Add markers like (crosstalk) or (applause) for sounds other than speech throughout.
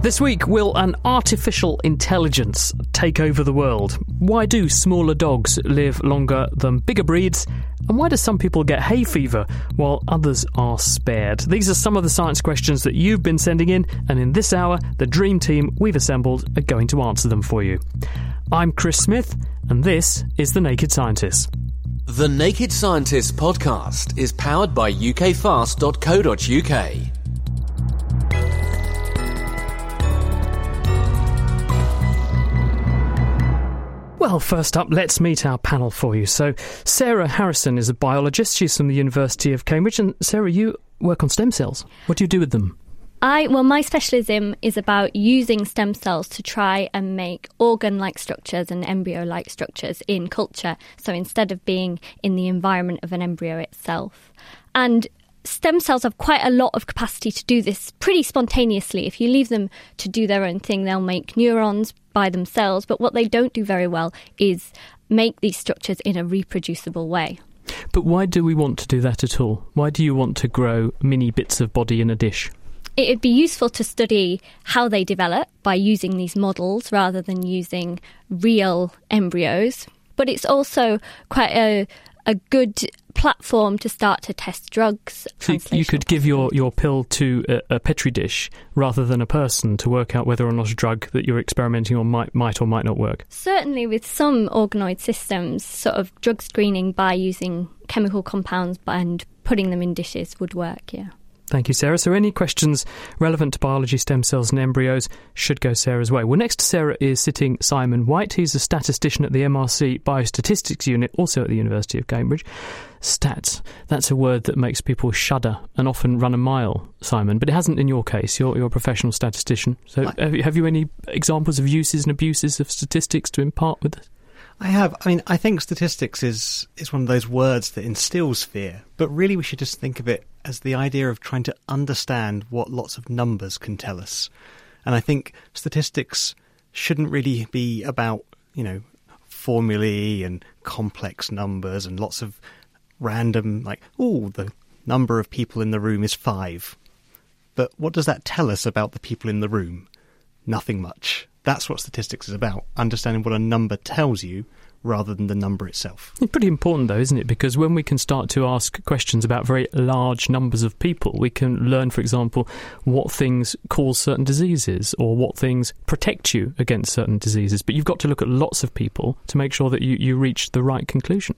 This week, will an artificial intelligence take over the world? Why do smaller dogs live longer than bigger breeds? And why do some people get hay fever while others are spared? These are some of the science questions that you've been sending in, and in this hour, the dream team we've assembled are going to answer them for you. I'm Chris Smith, and this is The Naked Scientists. The Naked Scientists podcast is powered by ukfast.co.uk. Well, first up, let's meet our panel for you. So, Sarah Harrison is a biologist. She's from the University of Cambridge. And, Sarah, you work on stem cells. What do you do with them? I well, my specialism is about using stem cells to try and make organ-like structures and embryo-like structures in culture. So instead of being in the environment of an embryo itself, and stem cells have quite a lot of capacity to do this pretty spontaneously. If you leave them to do their own thing, they'll make neurons by themselves. But what they don't do very well is make these structures in a reproducible way. But why do we want to do that at all? Why do you want to grow mini bits of body in a dish? It'd be useful to study how they develop by using these models rather than using real embryos. But it's also quite a, a good platform to start to test drugs. So you- could give your, your pill to a, a petri dish rather than a person to work out whether or not a drug that you're experimenting on might, might or might not work. Certainly, with some organoid systems, sort of drug screening by using chemical compounds and putting them in dishes would work, yeah. Thank you, Sarah. So, any questions relevant to biology, stem cells, and embryos should go Sarah's way. Well, next to Sarah is sitting Simon White. He's a statistician at the MRC Biostatistics Unit, also at the University of Cambridge. Stats, that's a word that makes people shudder and often run a mile, Simon, but it hasn't in your case. You're, you're a professional statistician. So, have you, have you any examples of uses and abuses of statistics to impart with us? I have. I mean, I think statistics is is one of those words that instills fear, but really we should just think of it as the idea of trying to understand what lots of numbers can tell us. And I think statistics shouldn't really be about, you know, formulae and complex numbers and lots of random like, oh, the number of people in the room is 5. But what does that tell us about the people in the room? Nothing much. That's what statistics is about, understanding what a number tells you rather than the number itself. (laughs) It's pretty important, though, isn't it? Because when we can start to ask questions about very large numbers of people, we can learn, for example, what things cause certain diseases or what things protect you against certain diseases. But you've got to look at lots of people to make sure that you, you reach the right conclusion.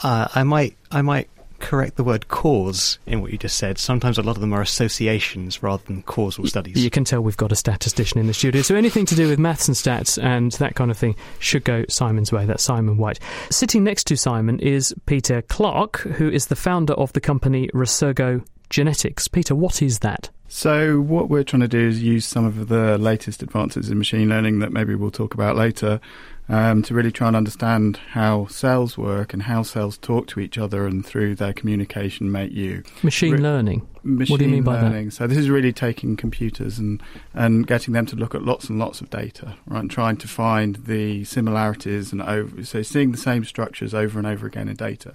Uh, I might I might correct the word cause in what you just said. Sometimes a lot of them are associations rather than causal studies. You can tell we've got a statistician in the studio. So anything to do with maths and stats and that kind of thing should go Simon's way. That's Simon White. Sitting next to Simon is Peter Clarke, who is the founder of the company Resurgo Genetics. Peter, what is that? So, what we're trying to do is use some of the latest advances in machine learning that maybe we'll talk about later um, to really try and understand how cells work and how cells talk to each other and through their communication make you. Machine Re- learning. Machine what do you mean by learning. So, this is really taking computers and, and getting them to look at lots and lots of data, right, and trying to find the similarities and over, so seeing the same structures over and over again in data.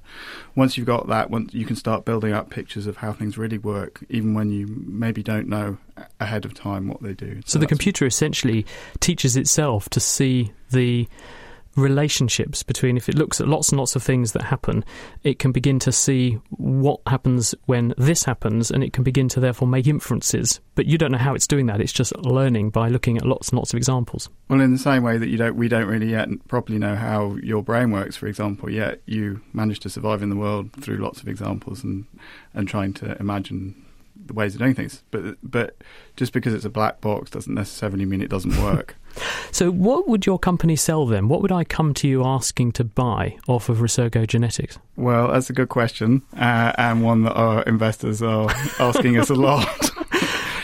Once you've got that, once you can start building up pictures of how things really work, even when you maybe don't know ahead of time what they do. So the computer essentially teaches itself to see the relationships between if it looks at lots and lots of things that happen it can begin to see what happens when this happens and it can begin to therefore make inferences but you don't know how it's doing that it's just learning by looking at lots and lots of examples Well, in the same way that you don't, we don't really yet properly know how your brain works, for example. Yet you manage to survive in the world through lots of examples and and trying to imagine ways of doing things. But but just because it's a black box doesn't necessarily mean it doesn't work. (laughs) So, what would your company sell then? What would I come to you asking to buy off of Resurgo Genetics? well, that's a good question, uh, and one that our investors are (laughs) asking us a lot.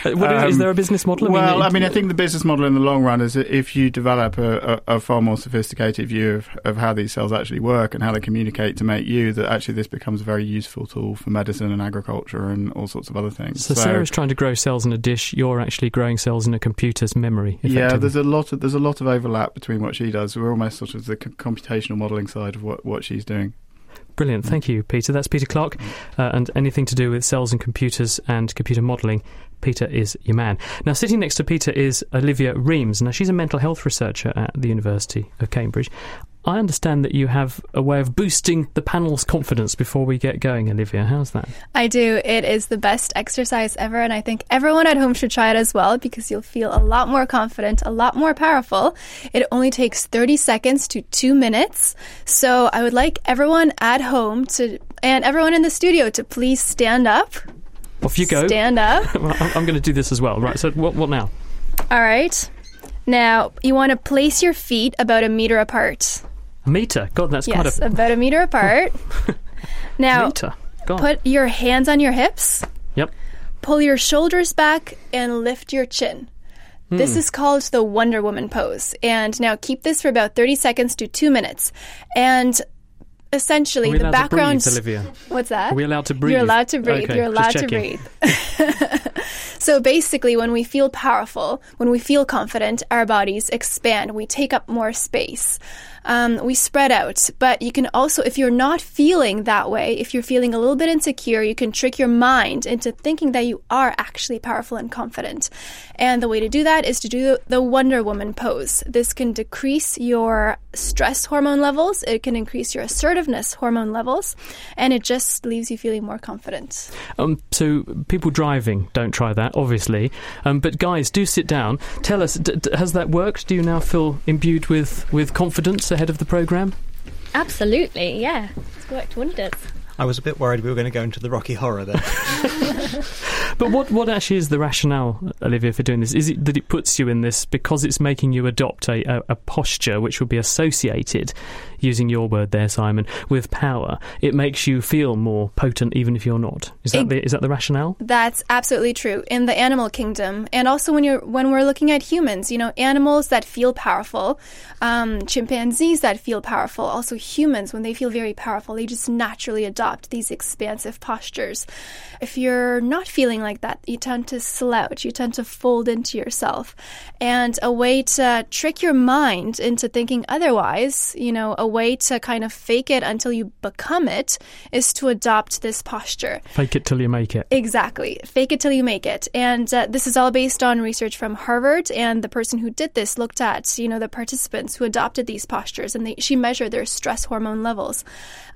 What is- is Um, there a business model? well, it- I mean, I think the business model in the long run is that if you develop a, a, a far more sophisticated view of, of how these cells actually work and how they communicate to make you, that actually this becomes a very useful tool for medicine and agriculture and all sorts of other things. So, Sarah's trying to grow cells in a dish. You're actually growing cells in a computer's memory. yeah, there's a lot of there's a lot of overlap between what she does. We're almost sort of the computational modelling side of what, what she's doing. Brilliant. Thank you, Peter. That's Peter Clarke. Uh, and anything to do with cells and computers and computer modelling, Peter is your man. Now, sitting next to Peter is Olivia Remes. Now, she's a mental health researcher at the University of Cambridge. I understand that you have a way of boosting the panel's confidence before we get going, Olivia. How's that? I do. It is the best exercise ever, and I think everyone at home should try it as well because you'll feel a lot more confident, a lot more powerful. It only takes 30 seconds to two minutes. So I would like everyone at home to, and everyone in the studio to please stand up. Off you go. Stand up. (laughs) I'm, going to do this as well. Right, so what, what now? All right. Now, you want to place your feet about a meter apart. A meter. God, that's yes, quite about a meter apart. (laughs) now, meter. Put your hands on your hips. Yep. Pull your shoulders back and lift your chin. This hmm. is called the Wonder Woman pose. And now keep this for about 30 seconds to two minutes. And essentially, the background. breathe, Olivia? What's that? Are we allowed to breathe? You're allowed to breathe. Okay, You're allowed to breathe. (laughs) so basically, when we feel powerful, when we feel confident, our bodies expand. We take up more space. Um, we spread out. But you can also, if you're not feeling that way, if you're feeling a little bit insecure, you can trick your mind into thinking that you are actually powerful and confident. And the way to do that is to do the Wonder Woman pose. This can decrease your stress hormone levels, it can increase your assertiveness hormone levels, and it just leaves you feeling more confident. Um, so people driving don't try that, obviously. Um, but guys, do sit down. Tell us, d- d- has that worked? Do you now feel imbued with, with confidence ahead of the program? Absolutely, yeah. It's worked wonders. I was a bit worried we were going to go into the Rocky Horror there. (laughs) But what, what actually is the rationale, Olivia, for doing this? Is it that it puts you in this because it's making you adopt a, a, a posture which would be associated, using your word there, Simon, with power? It makes you feel more potent even if you're not. Is that, Ex- the, is that the rationale? That's absolutely true in the animal kingdom, and also when you're when we're looking at humans, you know, animals that feel powerful, um, chimpanzees that feel powerful, also humans when they feel very powerful, they just naturally adopt these expansive postures. If you're not feeling like that, you tend to slouch, you tend to fold into yourself, and a way to trick your mind into thinking otherwise, you know, a way to kind of fake it until you become it, is to adopt this posture. Fake it till you make it. Exactly. Fake it till you make it. And uh, this is all based on research from Harvard. And the person who did this looked at, you know, the participants who adopted these postures, and they, she measured their stress hormone levels,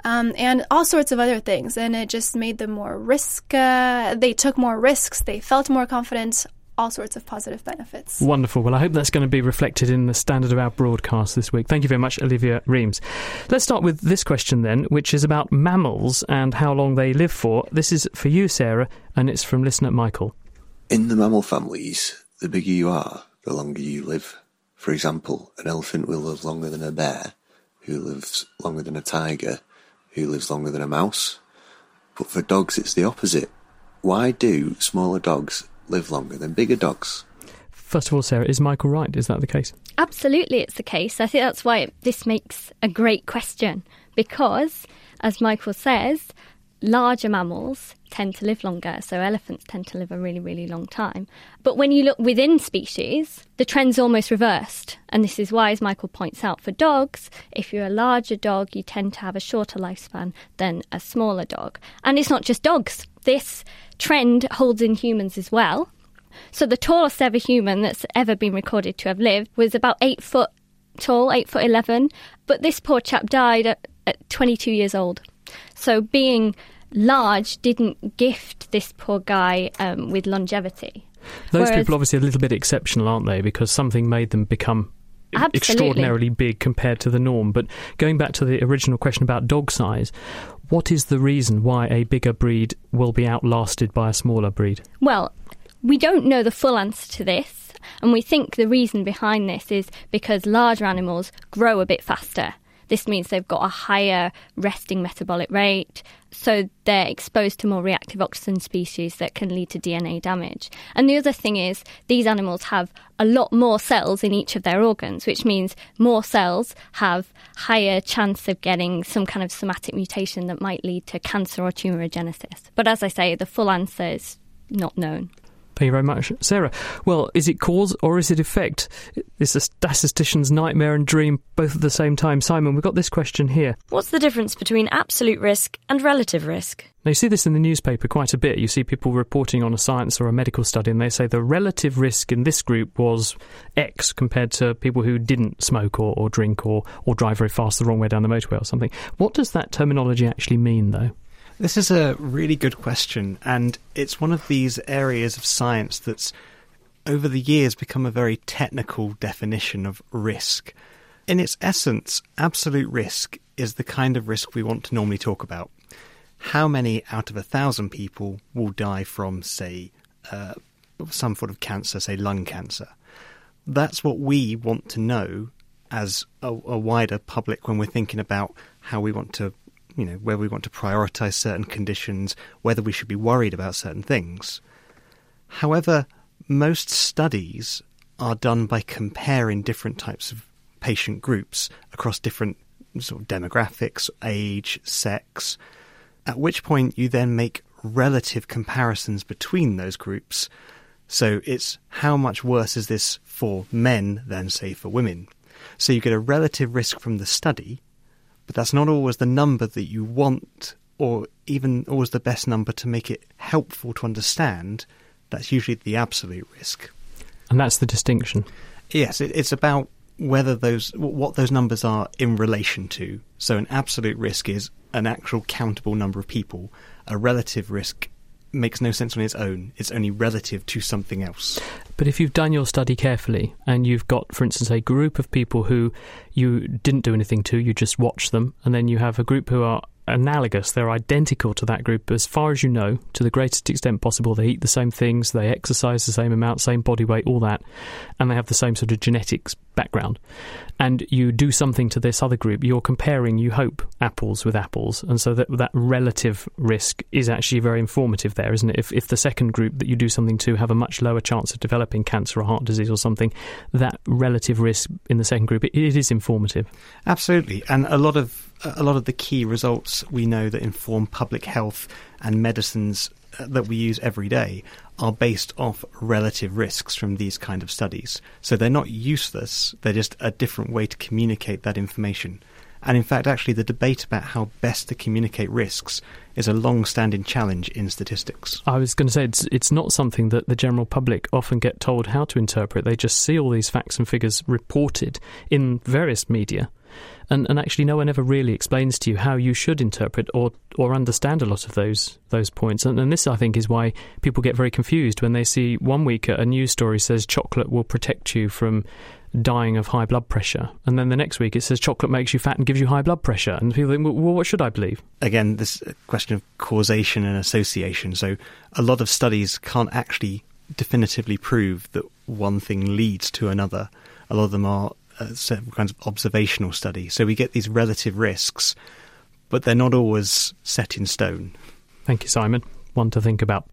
um, and all sorts of other things. And it just made them more risk. Uh, they took more risks. They felt more confident. All sorts of positive benefits. Wonderful. Well, I hope that's going to be reflected in the standard of our broadcast this week. Thank you very much, Olivia Remes. Let's start with this question then, which is about mammals and how long they live for. This is for you, Sarah, and it's from listener Michael. In the mammal families, the bigger you are, the longer you live. For example, an elephant will live longer than a bear, who lives longer than a tiger, who lives longer than a mouse. But for dogs, it's the opposite. Why do smaller dogs live longer than bigger dogs? First of all, Sarah, is Michael right? Is that the case? Absolutely, it's the case. I think that's why this makes a great question because, as Michael says, larger mammals tend to live longer. So elephants tend to live a really, really long time. But when you look within species, the trend's almost reversed. And this is why, as Michael points out, for dogs, if you're a larger dog, you tend to have a shorter lifespan than a smaller dog. And it's not just dogs. This trend holds in humans as well. So the tallest ever human that's ever been recorded to have lived was about eight foot tall, eight foot eleven. But this poor chap died at, at 22 years old. So being large didn't gift this poor guy um, with longevity. Those Whereas- people obviously are a little bit exceptional, aren't they? Because something made them become Absolutely. extraordinarily big compared to the norm. But going back to the original question about dog size, what is the reason why a bigger breed will be outlasted by a smaller breed? Well, we don't know the full answer to this, and we think the reason behind this is because larger animals grow a bit faster. This means they've got a higher resting metabolic rate, so they're exposed to more reactive oxygen species that can lead to DNA damage. And the other thing is, these animals have a lot more cells in each of their organs, which means more cells have higher chance of getting some kind of somatic mutation that might lead to cancer or tumorigenesis. But as I say, the full answer is not known. Thank you very much, Sarah. Well, is it cause or is it effect? It's a statistician's nightmare and dream both at the same time. Simon, we've got this question here. What's the difference between absolute risk and relative risk? Now, you see this in the newspaper quite a bit. You see people reporting on a science or a medical study, and they say the relative risk in this group was X compared to people who didn't smoke or, or drink or, or drive very fast the wrong way down the motorway or something. What does that terminology actually mean, though? This is a really good question, and it's one of these areas of science that's over the years become a very technical definition of risk. In its essence, absolute risk is the kind of risk we want to normally talk about. How many out of a thousand people will die from, say, uh, some sort of cancer, say lung cancer? That's what we want to know as a, a wider public when we're thinking about how we want to you know, where we want to prioritize certain conditions, whether we should be worried about certain things. However, most studies are done by comparing different types of patient groups across different sort of demographics, age, sex, at which point you then make relative comparisons between those groups. So it's how much worse is this for men than, say, for women. So you get a relative risk from the study, but that's not always the number that you want or even always the best number to make it helpful to understand. That's usually the absolute risk. And that's the distinction. Yes, it's about whether those what those numbers are in relation to. So an absolute risk is an actual countable number of people. A relative risk makes no sense on its own. It's only relative to something else. But if you've done your study carefully and you've got, for instance, a group of people who you didn't do anything to, you just watch them, and then you have a group who are analogous, they're identical to that group as far as you know, to the greatest extent possible. They eat the same things, they exercise the same amount, same body weight, all that, and they have the same sort of genetics background. And you do something to this other group, you're comparing, you hope, apples with apples. And so that, that relative risk is actually very informative there, isn't it? If, if the second group that you do something to have a much lower chance of developing cancer or heart disease or something, that relative risk in the second group, it, it is informative. Absolutely. And a lot of a lot of the key results we know that inform public health and medicines uh, that we use every day are based off relative risks from these kind of studies. So they're not useless, they're just a different way to communicate that information. And in fact, actually, the debate about how best to communicate risks is a long standing challenge in statistics. I was going to say, it's, it's not something that the general public often get told how to interpret. They just see all these facts and figures reported in various media and, and actually no one ever really explains to you how you should interpret or or understand a lot of those those points. And, and this, I think, is why people get very confused when they see one week a news story says chocolate will protect you from dying of high blood pressure, and then the next week it says chocolate makes you fat and gives you high blood pressure, and people think, well, what should I believe? Again, this question of causation and association. So, a lot of studies can't actually definitively prove that one thing leads to another. A lot of them are uh, certain kinds of observational study. So we get these relative risks, but they're not always set in stone. Thank you, Simon. One to think about.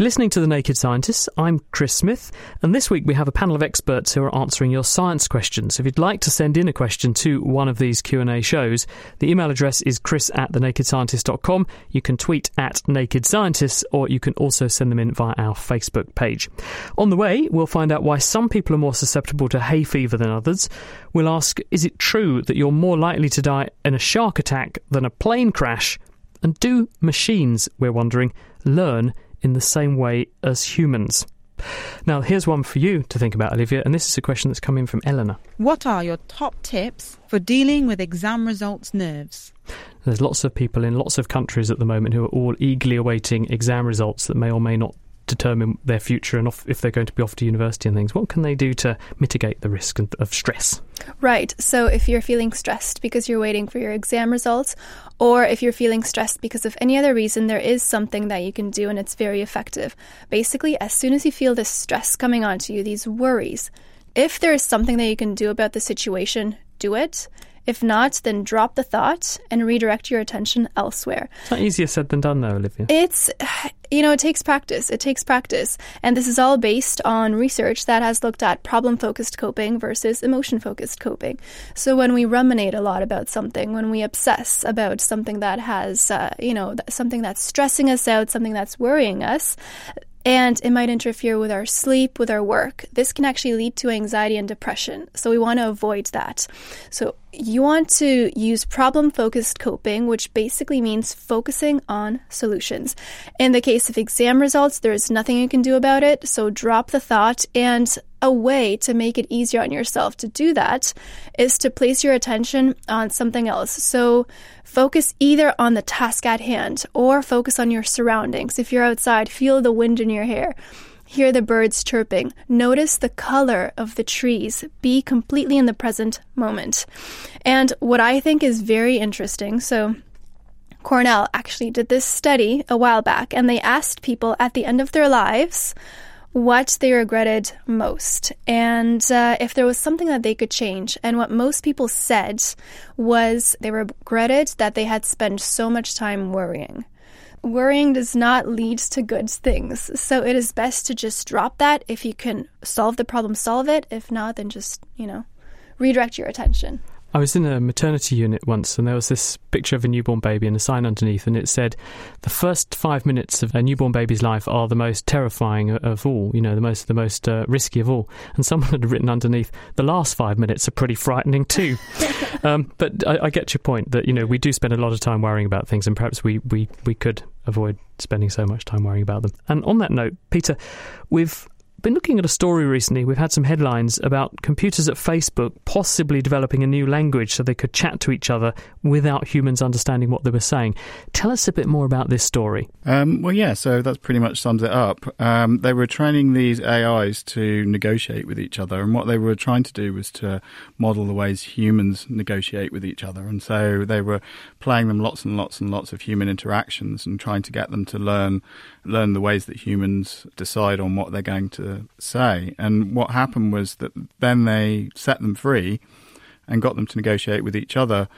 Listening to The Naked Scientists, I'm Chris Smith, and this week we have a panel of experts who are answering your science questions. If you'd like to send in a question to one of these Q&A shows, the email address is chris at thenakedscientist.com. You can tweet at Naked Scientists, or you can also send them in via our Facebook page. On the way, we'll find out why some people are more susceptible to hay fever than others. We'll ask, is it true that you're more likely to die in a shark attack than a plane crash? And do machines, we're wondering, learn in the same way as humans? Now, here's one for you to think about, Olivia, and this is a question that's come in from Eleanor. What are your top tips for dealing with exam results nerves? There's lots of people in lots of countries at the moment who are all eagerly awaiting exam results that may or may not determine their future and if they're going to be off to university and things. What can they do to mitigate the risk of stress? Right. So if you're feeling stressed because you're waiting for your exam results, or if you're feeling stressed because of any other reason, there is something that you can do and it's very effective. Basically, as soon as you feel this stress coming onto you, these worries, if there is something that you can do about the situation, do it. If not, then drop the thought and redirect your attention elsewhere. It's not easier said than done, though, Olivia. It's, you know, it takes practice. It takes practice. And this is all based on research that has looked at problem focused coping versus emotion focused coping. So when we ruminate a lot about something, when we obsess about something that has, uh, you know, something that's stressing us out, something that's worrying us, and it might interfere with our sleep, with our work. This can actually lead to anxiety and depression. So we want to avoid that. So you want to use problem focused coping, which basically means focusing on solutions. In the case of exam results, there is nothing you can do about it. So drop the thought and a way to make it easier on yourself to do that is to place your attention on something else. So focus either on the task at hand or focus on your surroundings. If you're outside, feel the wind in your hair. Hear the birds chirping. Notice the color of the trees. Be completely in the present moment. And what I think is very interesting so, Cornell actually did this study a while back, and they asked people at the end of their lives what they regretted most and uh, if there was something that they could change. And what most people said was they regretted that they had spent so much time worrying. Worrying does not lead to good things. So it is best to just drop that. If you can solve the problem, solve it. If not, then just, you know, redirect your attention. I was in a maternity unit once, and there was this picture of a newborn baby and a sign underneath, and it said, "The first five minutes of a newborn baby's life are the most terrifying of all. You know, the most the most uh, risky of all." And someone (laughs) had written underneath, "The last five minutes are pretty frightening too." (laughs) um, but I, I get your point that you know we do spend a lot of time worrying about things, and perhaps we we we could avoid spending so much time worrying about them. And on that note, Peter, we've been looking at a story recently. We've had some headlines about computers at Facebook possibly developing a new language so they could chat to each other without humans understanding what they were saying. Tell us a bit more about this story. Um, well, yeah, so that pretty much sums it up. Um, they were training these AIs to negotiate with each other, and what they were trying to do was to model the ways humans negotiate with each other. And so they were playing them lots and lots and lots of human interactions and trying to get them to learn learn the ways that humans decide on what they're going to say. And what happened was that then they set them free and got them to negotiate with each other.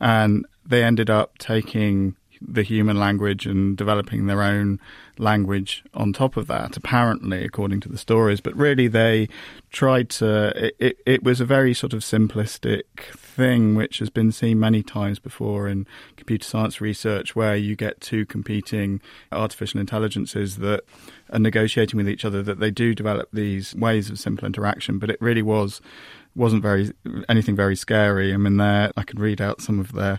And they ended up taking the human language and developing their own language on top of that, apparently, according to the stories. But really, they tried to. It, it, it, was a very sort of simplistic thing, which has been seen many times before in computer science research, where you get two competing artificial intelligences that are negotiating with each other, that they do develop these ways of simple interaction. But it really was wasn't very anything very scary. I mean, there I could read out some of their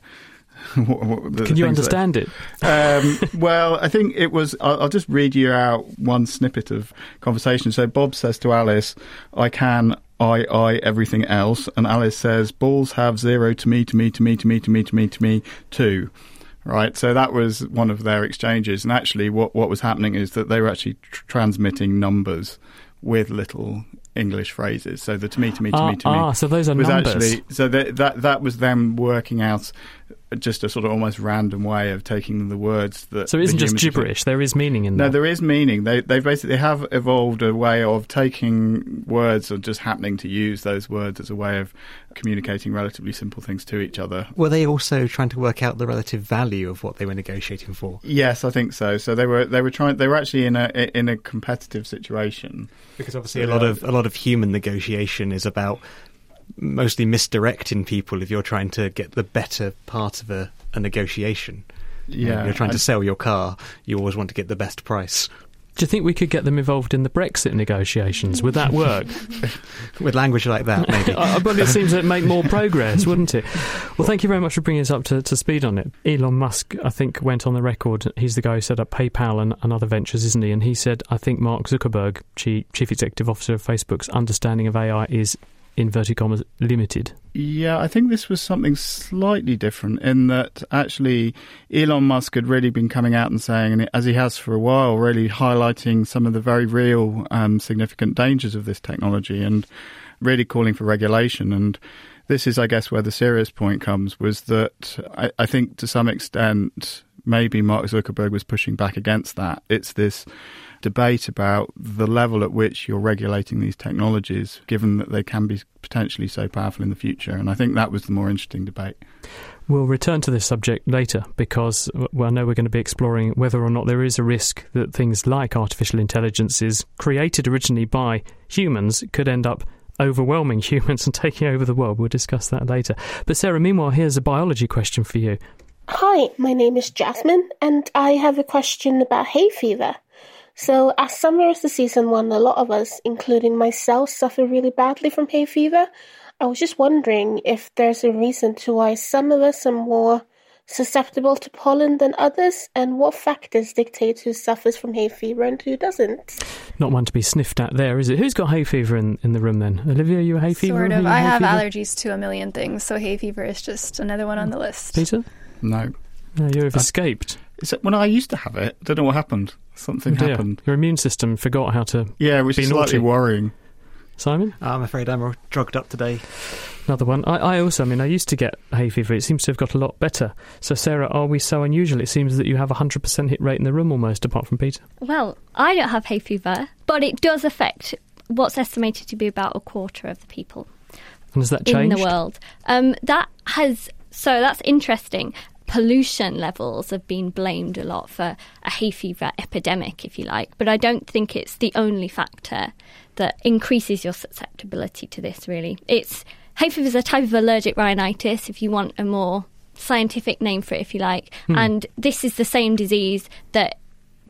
what, what Can you understand that, it? Um, well, I think it was. I'll, I'll, just read you out one snippet of conversation. So Bob says to Alice, "I can." I, I, everything else. And Alice says, balls have zero to me, to me, to me, to me, to me, to me, to me, two. Right. So that was one of their exchanges. And actually, what, what was happening is that they were actually tr- transmitting numbers with little English phrases. So the to me, to me, to ah, me, to me. Ah, so those are was numbers. Actually, so that, that that was them working out just a sort of almost random way of taking the words that. So it isn't just gibberish. There is meaning in no, that. No, there is meaning. They they basically have evolved a way of taking words or just happening to use those words as a way of communicating relatively simple things to each other. Were they also trying to work out the relative value of what they were negotiating for? Yes, I think so. So they were they were trying. They were actually in a in a competitive situation because obviously a lot of a lot of human negotiation is about mostly misdirecting people if you're trying to get the better part of a, a negotiation. Yeah, you're trying to sell your car. You always want to get the best price. Do you think we could get them involved in the Brexit negotiations? Would that work? (laughs) With language like that, maybe. (laughs) uh, but it seems to make more progress, wouldn't it? Well, thank you very much for bringing us up to, to speed on it. Elon Musk, I think, went on the record. He's the guy who set up PayPal and, and other ventures, isn't he? And he said, I think Mark Zuckerberg, chief, chief executive officer of Facebook's understanding of AI is inverted commas limited. Yeah, I think this was something slightly different in that actually Elon Musk had really been coming out and saying, and as he has for a while, really highlighting some of the very real um, significant dangers of this technology and really calling for regulation. And this is, I guess, where the serious point comes was that I, I think to some extent maybe Mark Zuckerberg was pushing back against that. It's this debate about the level at which you're regulating these technologies, given that they can be potentially so powerful in the future. And I think that was the more interesting debate. We'll return to this subject later because well, I know we're going to be exploring whether or not there is a risk that things like artificial intelligences, created originally by humans, could end up overwhelming (laughs) humans and taking over the world. We'll discuss that later. But Sarah, meanwhile, here's a biology question for you. Hi, my name is Jasmine, and I have a question about hay fever. So, as summer is the season when a lot of us, including myself, suffer really badly from hay fever, I was just wondering if there's a reason to why some of us are more susceptible to pollen than others, and what factors dictate who suffers from hay fever and who doesn't. Not one to be sniffed at there, is it? Who's got hay fever in, in the room then? Olivia, you a hay fever? Sort of. I have fever? allergies to a million things, so hay fever is just another one on the list. Peter? No. No, you've escaped. When I used to have it, I don't know what happened. Something Oh happened. Your immune system forgot how to. Yeah, which be is slightly naughty. worrying. Simon? I'm afraid I'm all drugged up today. Another one. I, I also, I mean, I used to get hay fever. It seems to have got a lot better. So, Sarah, are we so unusual? It seems that you have a 100% hit rate in the room almost, apart from Peter. Well, I don't have hay fever, but it does affect what's estimated to be about a quarter of the people And has that in changed? the world. Um, that has so that's interesting. Pollution levels have been blamed a lot for a hay fever epidemic, if you like, but I don't think it's the only factor that increases your susceptibility to this. Really, it's hay fever is a type of allergic rhinitis. If you want a more scientific name for it, if you like, Hmm. and this is the same disease that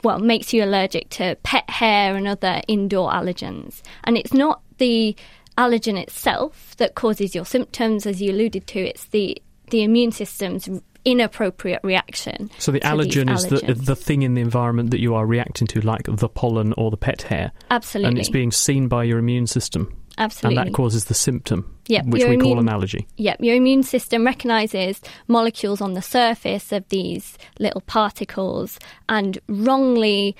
well, makes you allergic to pet hair and other indoor allergens. And it's not the allergen itself that causes your symptoms, as you alluded to, it's the, the immune system's inappropriate reaction. So the allergen is the, the thing in the environment that you are reacting to, like the pollen or the pet hair. Absolutely. And it's being seen by your immune system. Absolutely. And that causes the symptom, Yep, which we call an allergy. Yep, your immune system recognizes molecules on the surface of these little particles and wrongly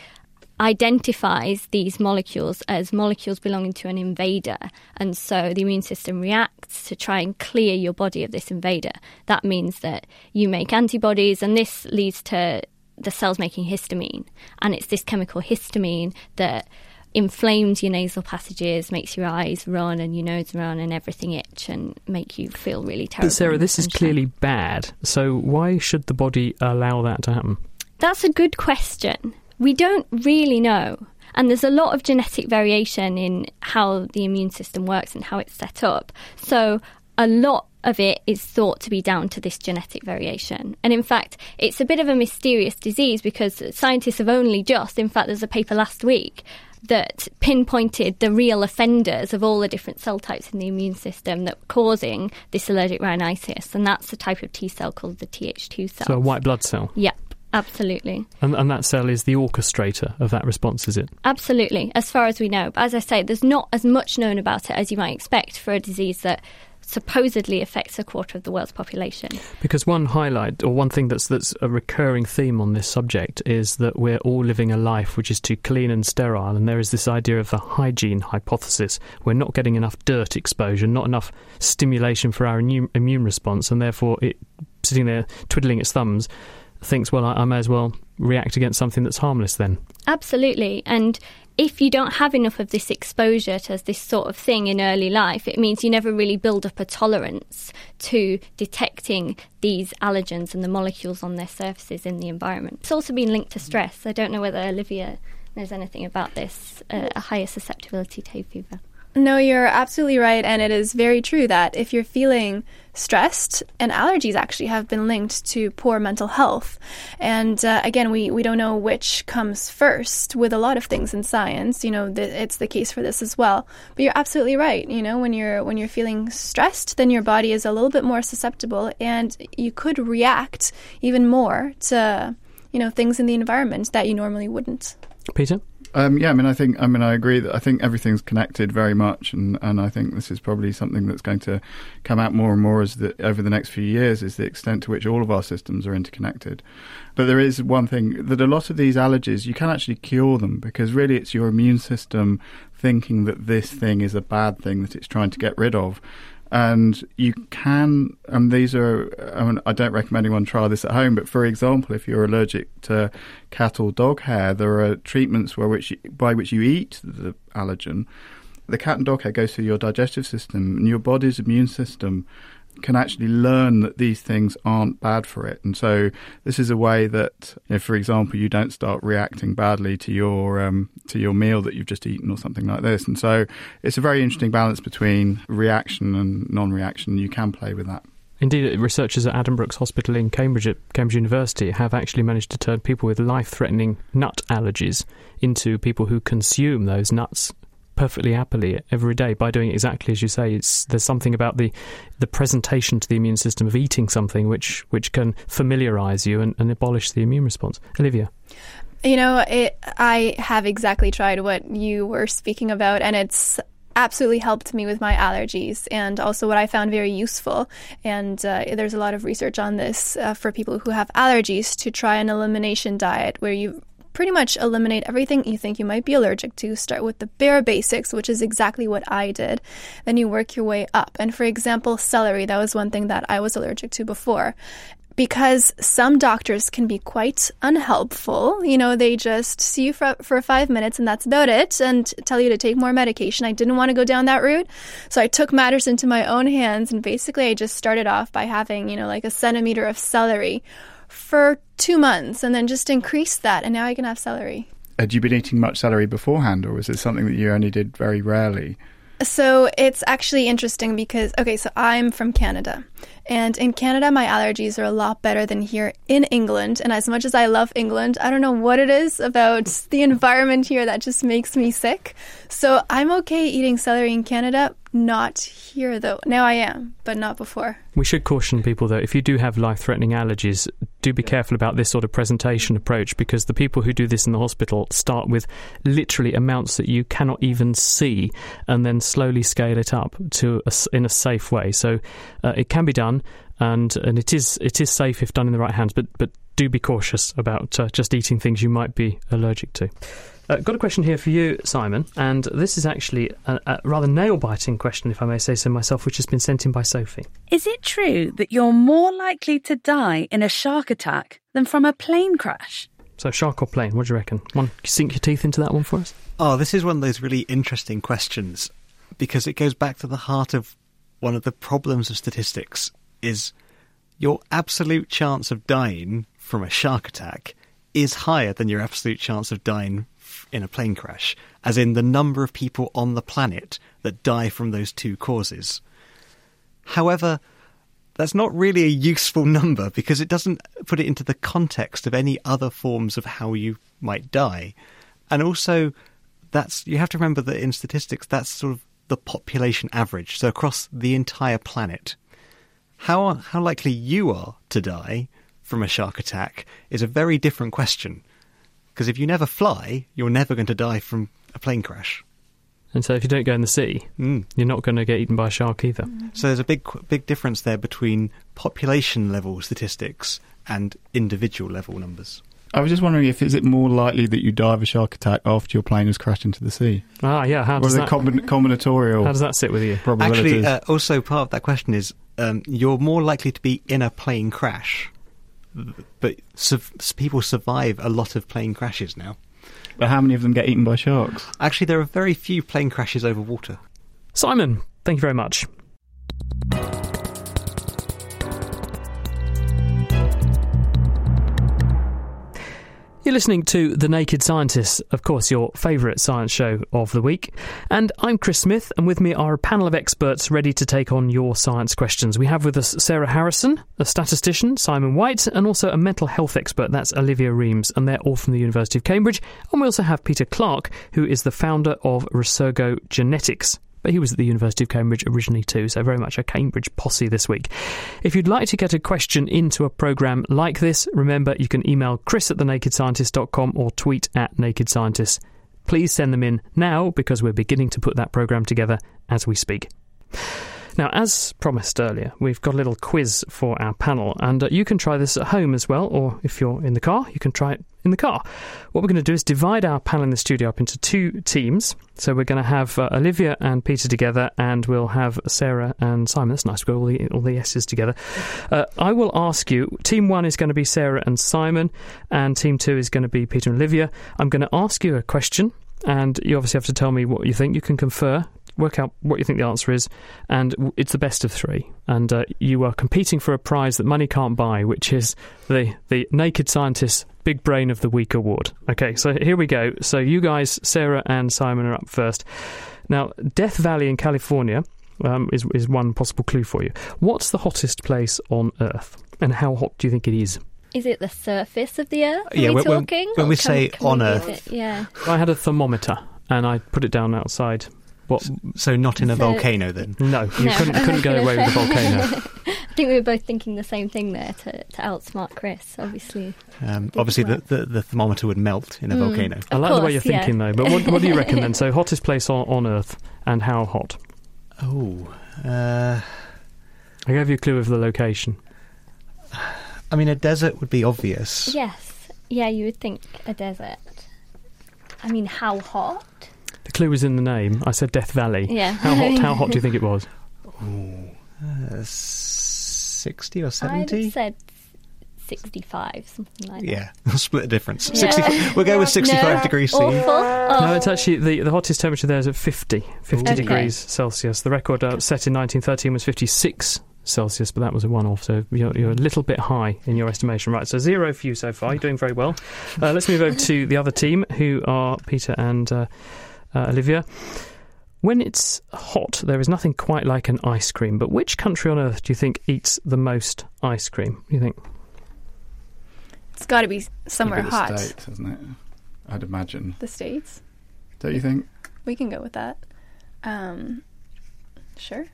identifies these molecules as molecules belonging to an invader. And so the immune system reacts to try and clear your body of this invader. That means that you make antibodies, and this leads to the cells making histamine. And it's this chemical histamine that inflames your nasal passages, makes your eyes run and your nose run and everything itch and make you feel really terrible. But Sarah, this is clearly bad. So why should the body allow that to happen? That's a good question. We don't really know. And there's a lot of genetic variation in how the immune system works and how it's set up. So a lot of it is thought to be down to this genetic variation. And in fact, it's a bit of a mysterious disease because scientists have only just, in fact, there's a paper last week that pinpointed the real offenders of all the different cell types in the immune system that were causing this allergic rhinitis. And that's a type of T cell called the Th2 cell. So a white blood cell. Yep, absolutely. And, and that cell is the orchestrator of that response, is it? Absolutely, as far as we know. But as I say, there's not as much known about it as you might expect for a disease that supposedly affects a quarter of the world's population. Because one highlight, or one thing that's that's a recurring theme on this subject, is that we're all living a life which is too clean and sterile, and there is this idea of the hygiene hypothesis. We're not getting enough dirt exposure, not enough stimulation for our immune, immune response, and therefore it sitting there twiddling its thumbs thinks, well, I, I may as well react against something that's harmless then. Absolutely. And if you don't have enough of this exposure to this sort of thing in early life, it means you never really build up a tolerance to detecting these allergens and the molecules on their surfaces in the environment. It's also been linked to stress. I don't know whether Olivia knows anything about this, uh, a higher susceptibility to fever. No, you're absolutely right. And it is very true that if you're feeling stressed, and allergies actually have been linked to poor mental health. And uh, again, we, we don't know which comes first with a lot of things in science. You know, th- it's the case for this as well. But you're absolutely right. You know, when you're when you're feeling stressed, then your body is a little bit more susceptible, and you could react even more to you know things in the environment that you normally wouldn't. Peter? Um, yeah, I mean, I think, I mean, I agree that I think everything's connected very much, and, and I think this is probably something that's going to come out more and more as the, over the next few years is the extent to which all of our systems are interconnected. But there is one thing that a lot of these allergies you can actually cure them because really it's your immune system thinking that this thing is a bad thing that it's trying to get rid of and you can and these are I, mean, I, don't recommend anyone try this at home but for example if you're allergic to cat or dog hair there are treatments where which by which you eat the allergen. The cat and dog hair goes through your digestive system and your body's immune system can actually learn that these things aren't bad for it. And so this is a way that, if, for example, you don't start reacting badly to your um, to your meal that you've just eaten or something like this. And so it's a very interesting balance between reaction and non-reaction. You can play with that. Indeed, researchers at Addenbrooke's Hospital in Cambridge at Cambridge University have actually managed to turn people with life-threatening nut allergies into people who consume those nuts perfectly happily every day by doing exactly as you say. It's there's something about the the presentation to the immune system of eating something which which can familiarise you and, and abolish the immune response. Olivia. You know, it, I have exactly tried what you were speaking about, and it's absolutely helped me with my allergies and also what I found very useful. And uh, there's a lot of research on this uh, for people who have allergies to try an elimination diet where you pretty much eliminate everything you think you might be allergic to. Start with the bare basics, which is exactly what I did. Then you work your way up. And for example, celery, that was one thing that I was allergic to before because some doctors can be quite unhelpful. You know, they just see you for, for five minutes and that's about it and tell you to take more medication. I didn't want to go down that route. So I took matters into my own hands and basically I just started off by having, you know, like a centimeter of celery for two months and then just increased that, and now I can have celery. Had you been eating much celery beforehand, or was it something that you only did very rarely? So it's actually interesting because, okay, so I'm from Canada. And in Canada, my allergies are a lot better than here in England. And as much as I love England, I don't know what it is about (laughs) the environment here that just makes me sick. So I'm okay eating celery in Canada, not here though. Now I am, but not before. We should caution people though, if you do have life threatening allergies, do be careful about this sort of presentation approach because the people who do this in the hospital start with literally amounts that you cannot even see and then slowly scale it up to a, in a safe way. So uh, it can be done and and it is it is safe if done in the right hands, but but do be cautious about uh, just eating things you might be allergic to. Uh, got a question here for you, Simon, and this is actually a, a rather nail biting question, if I may say so myself, which has been sent in by Sophie. Is it true that you're more likely to die in a shark attack than from a plane crash? So, shark or plane, what do you reckon? One, sink your teeth into that one for us? Oh, this is one of those really interesting questions because it goes back to the heart of one of the problems of statistics is your absolute chance of dying from a shark attack is higher than your absolute chance of dying in a plane crash, as in the number of people on the planet that die from those two causes. However, that's not really a useful (laughs) number because it doesn't put it into the context of any other forms of how you might die. And also, that's you have to remember that in statistics, that's sort of the population average, so across the entire planet. How how likely you are to die from a shark attack is a very different question. Because if you never fly, you're never going to die from a plane crash. And so, if you don't go in the sea, mm. you're not going to get eaten by a shark either. So there's a big, big difference there between population level statistics and individual level numbers. I was just wondering if is it more likely that you die of a shark attack after your plane has crashed into the sea? Ah, yeah. How does that combin- (laughs) combinatorial? How does that sit with you? Actually, uh, also part of that question is um, you're more likely to be in a plane crash but su- people survive a lot of plane crashes now. But how many of them get eaten by sharks? Actually, there are very few plane crashes over water. Simon, thank you very much. You're listening to The Naked Scientists, of course, your favourite science show of the week. And I'm Chris Smith, and with me are a panel of experts ready to take on your science questions. We have with us Sarah Harrison, a statistician, Simon White, and also a mental health expert, that's Olivia Remes, and they're all from the University of Cambridge. And we also have Peter Clarke, who is the founder of Resurgo Genetics but he was at the University of Cambridge originally too, so very much a Cambridge posse this week. If you'd like to get a question into a programme like this, remember you can email chris at thenakedscientist.com or tweet at Naked nakedscientist. Please send them in now because we're beginning to put that programme together as we speak. Now, as promised earlier, we've got a little quiz for our panel, and uh, you can try this at home as well, or if you're in the car, you can try it in the car. What we're going to do is divide our panel in the studio up into two teams. So we're going to have uh, Olivia and Peter together, and we'll have Sarah and Simon. That's nice. We've got all the, all the S's together. Uh, I will ask you team one is going to be Sarah and Simon, and team two is going to be Peter and Olivia. I'm going to ask you a question, and you obviously have to tell me what you think. You can confer work out what you think the answer is, and it's the best of three. And uh, you are competing for a prize that money can't buy, which is the the Naked Scientist Big Brain of the Week award. Okay, so here we go. So you guys, Sarah and Simon, are up first. Now, Death Valley in California um, is is one possible clue for you. What's the hottest place on Earth, and how hot do you think it is? Is it the surface of the Earth? Are Yeah, we when- when- talking? when Or we can- say can on we Earth. it- yeah. I had a thermometer and I put it down outside. What? So not in a So- volcano then? No, you No, couldn't, I couldn't was go gonna away with a volcano. (laughs) I think we were both thinking the same thing there to, to outsmart Chris, obviously. Um, obviously, the, the, the thermometer would melt in a Mm. volcano. I like the way you're course, yeah. thinking, though. But what, what do you reckon then? (laughs) So, hottest place on, on Earth and how hot? Oh, uh, I gave you a clue of the location. I mean, a desert would be obvious. Yes. Yeah, you would think a desert. I mean, how hot? The clue was in the name. I said Death Valley. Yeah. How hot? How hot do you (laughs) think it was? Uh, 60 or 70? have said 65, something like that. Yeah, (laughs) we'll split the difference. Yeah. 60, we'll go with 65 No, degrees C. awful. Oh. No, it's actually the, the hottest temperature there is at 50, 50 Okay. degrees Celsius. The record uh, set in 1913 was 56 Celsius, but that was a one off, so you're, you're a little bit high in your estimation. Right, so zero for you so far. You're doing very well. Uh, let's move over to the other team, who are Peter and uh, uh, Olivia. When it's hot, there is nothing quite like an ice cream, but which country on earth do you think eats the most ice cream? What do you think? It's got to be somewhere Maybe the hot. States, isn't it? I'd imagine. The States. Don't you think? We can go with that. Um, sure.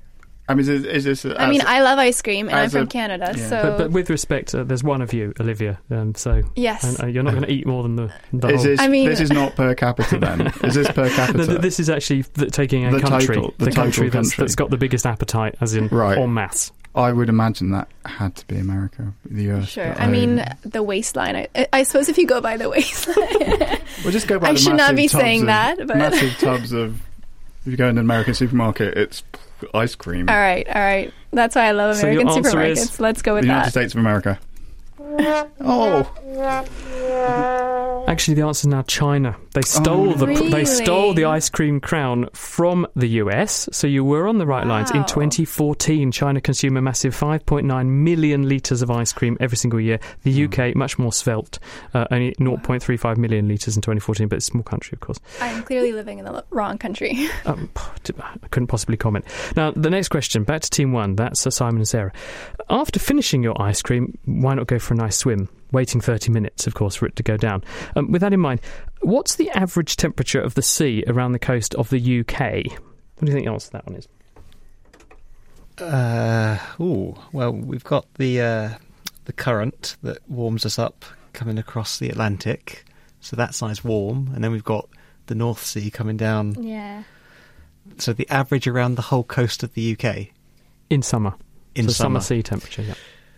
I mean, is, is this? I mean, I love ice cream, and I'm from a- Canada, yeah. so But, but with respect, uh, there's one of you, Olivia, um, so Yes. and, uh, you're not going to eat more than the, the Is whole. this, I mean- this is not per capita then. (laughs) is this per capita? th- this is actually th- taking a The country, total- the total country, that's, country. that's got the biggest appetite, as in Right. en masse. I would imagine that had to be America, the Earth. sure. that I mean, the waistline. I, I suppose if you go by the waistline, we'll just go by I the should not be saying of- that, but- massive tubs of. If you go in an American supermarket, it's ice cream. all right, all right. That's why I love American answer supermarkets. is Let's go the with United that. States of America. Oh, (laughs) Actually, the answer is now China. They stole Oh. the pr- they stole the ice cream crown from the US. So you were on the right lines. In 2014, China consumed a massive 5.9 million litres of ice cream every single year. The Hmm. UK, much more svelte, uh, only 0.35 million litres in 2014, but it's a small country, of course. I'm clearly living in the wrong country. (laughs) Um, I couldn't possibly comment. Now, the next question, back to Team One. That's uh, Simon and Sarah. After finishing your ice cream, why not go for a nice swim? Waiting 30 minutes, of course, for it to go down. Um, with that in mind, what's the average temperature of the sea around the coast of the UK? What do you think the answer to that one is? Uh, ooh, well, we've got the uh, the current that warms us up coming across the Atlantic, so that's nice warm, and then we've got the North Sea coming down. Yeah. So the average around the whole coast of the UK In summer. in so summer. sea temperature, yeah.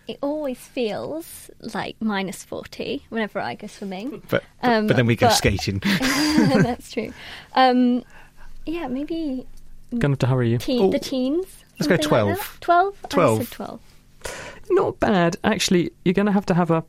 It always feels like minus 40 whenever I go swimming. But, but, Um, but then we go but- skating. (laughs) That's true. Um, yeah, maybe Gonna have to hurry you. teen, Oh, the teens. let's go 12. Like that. 12? I 12. said 12. Not bad. Actually, you're going to have to have a.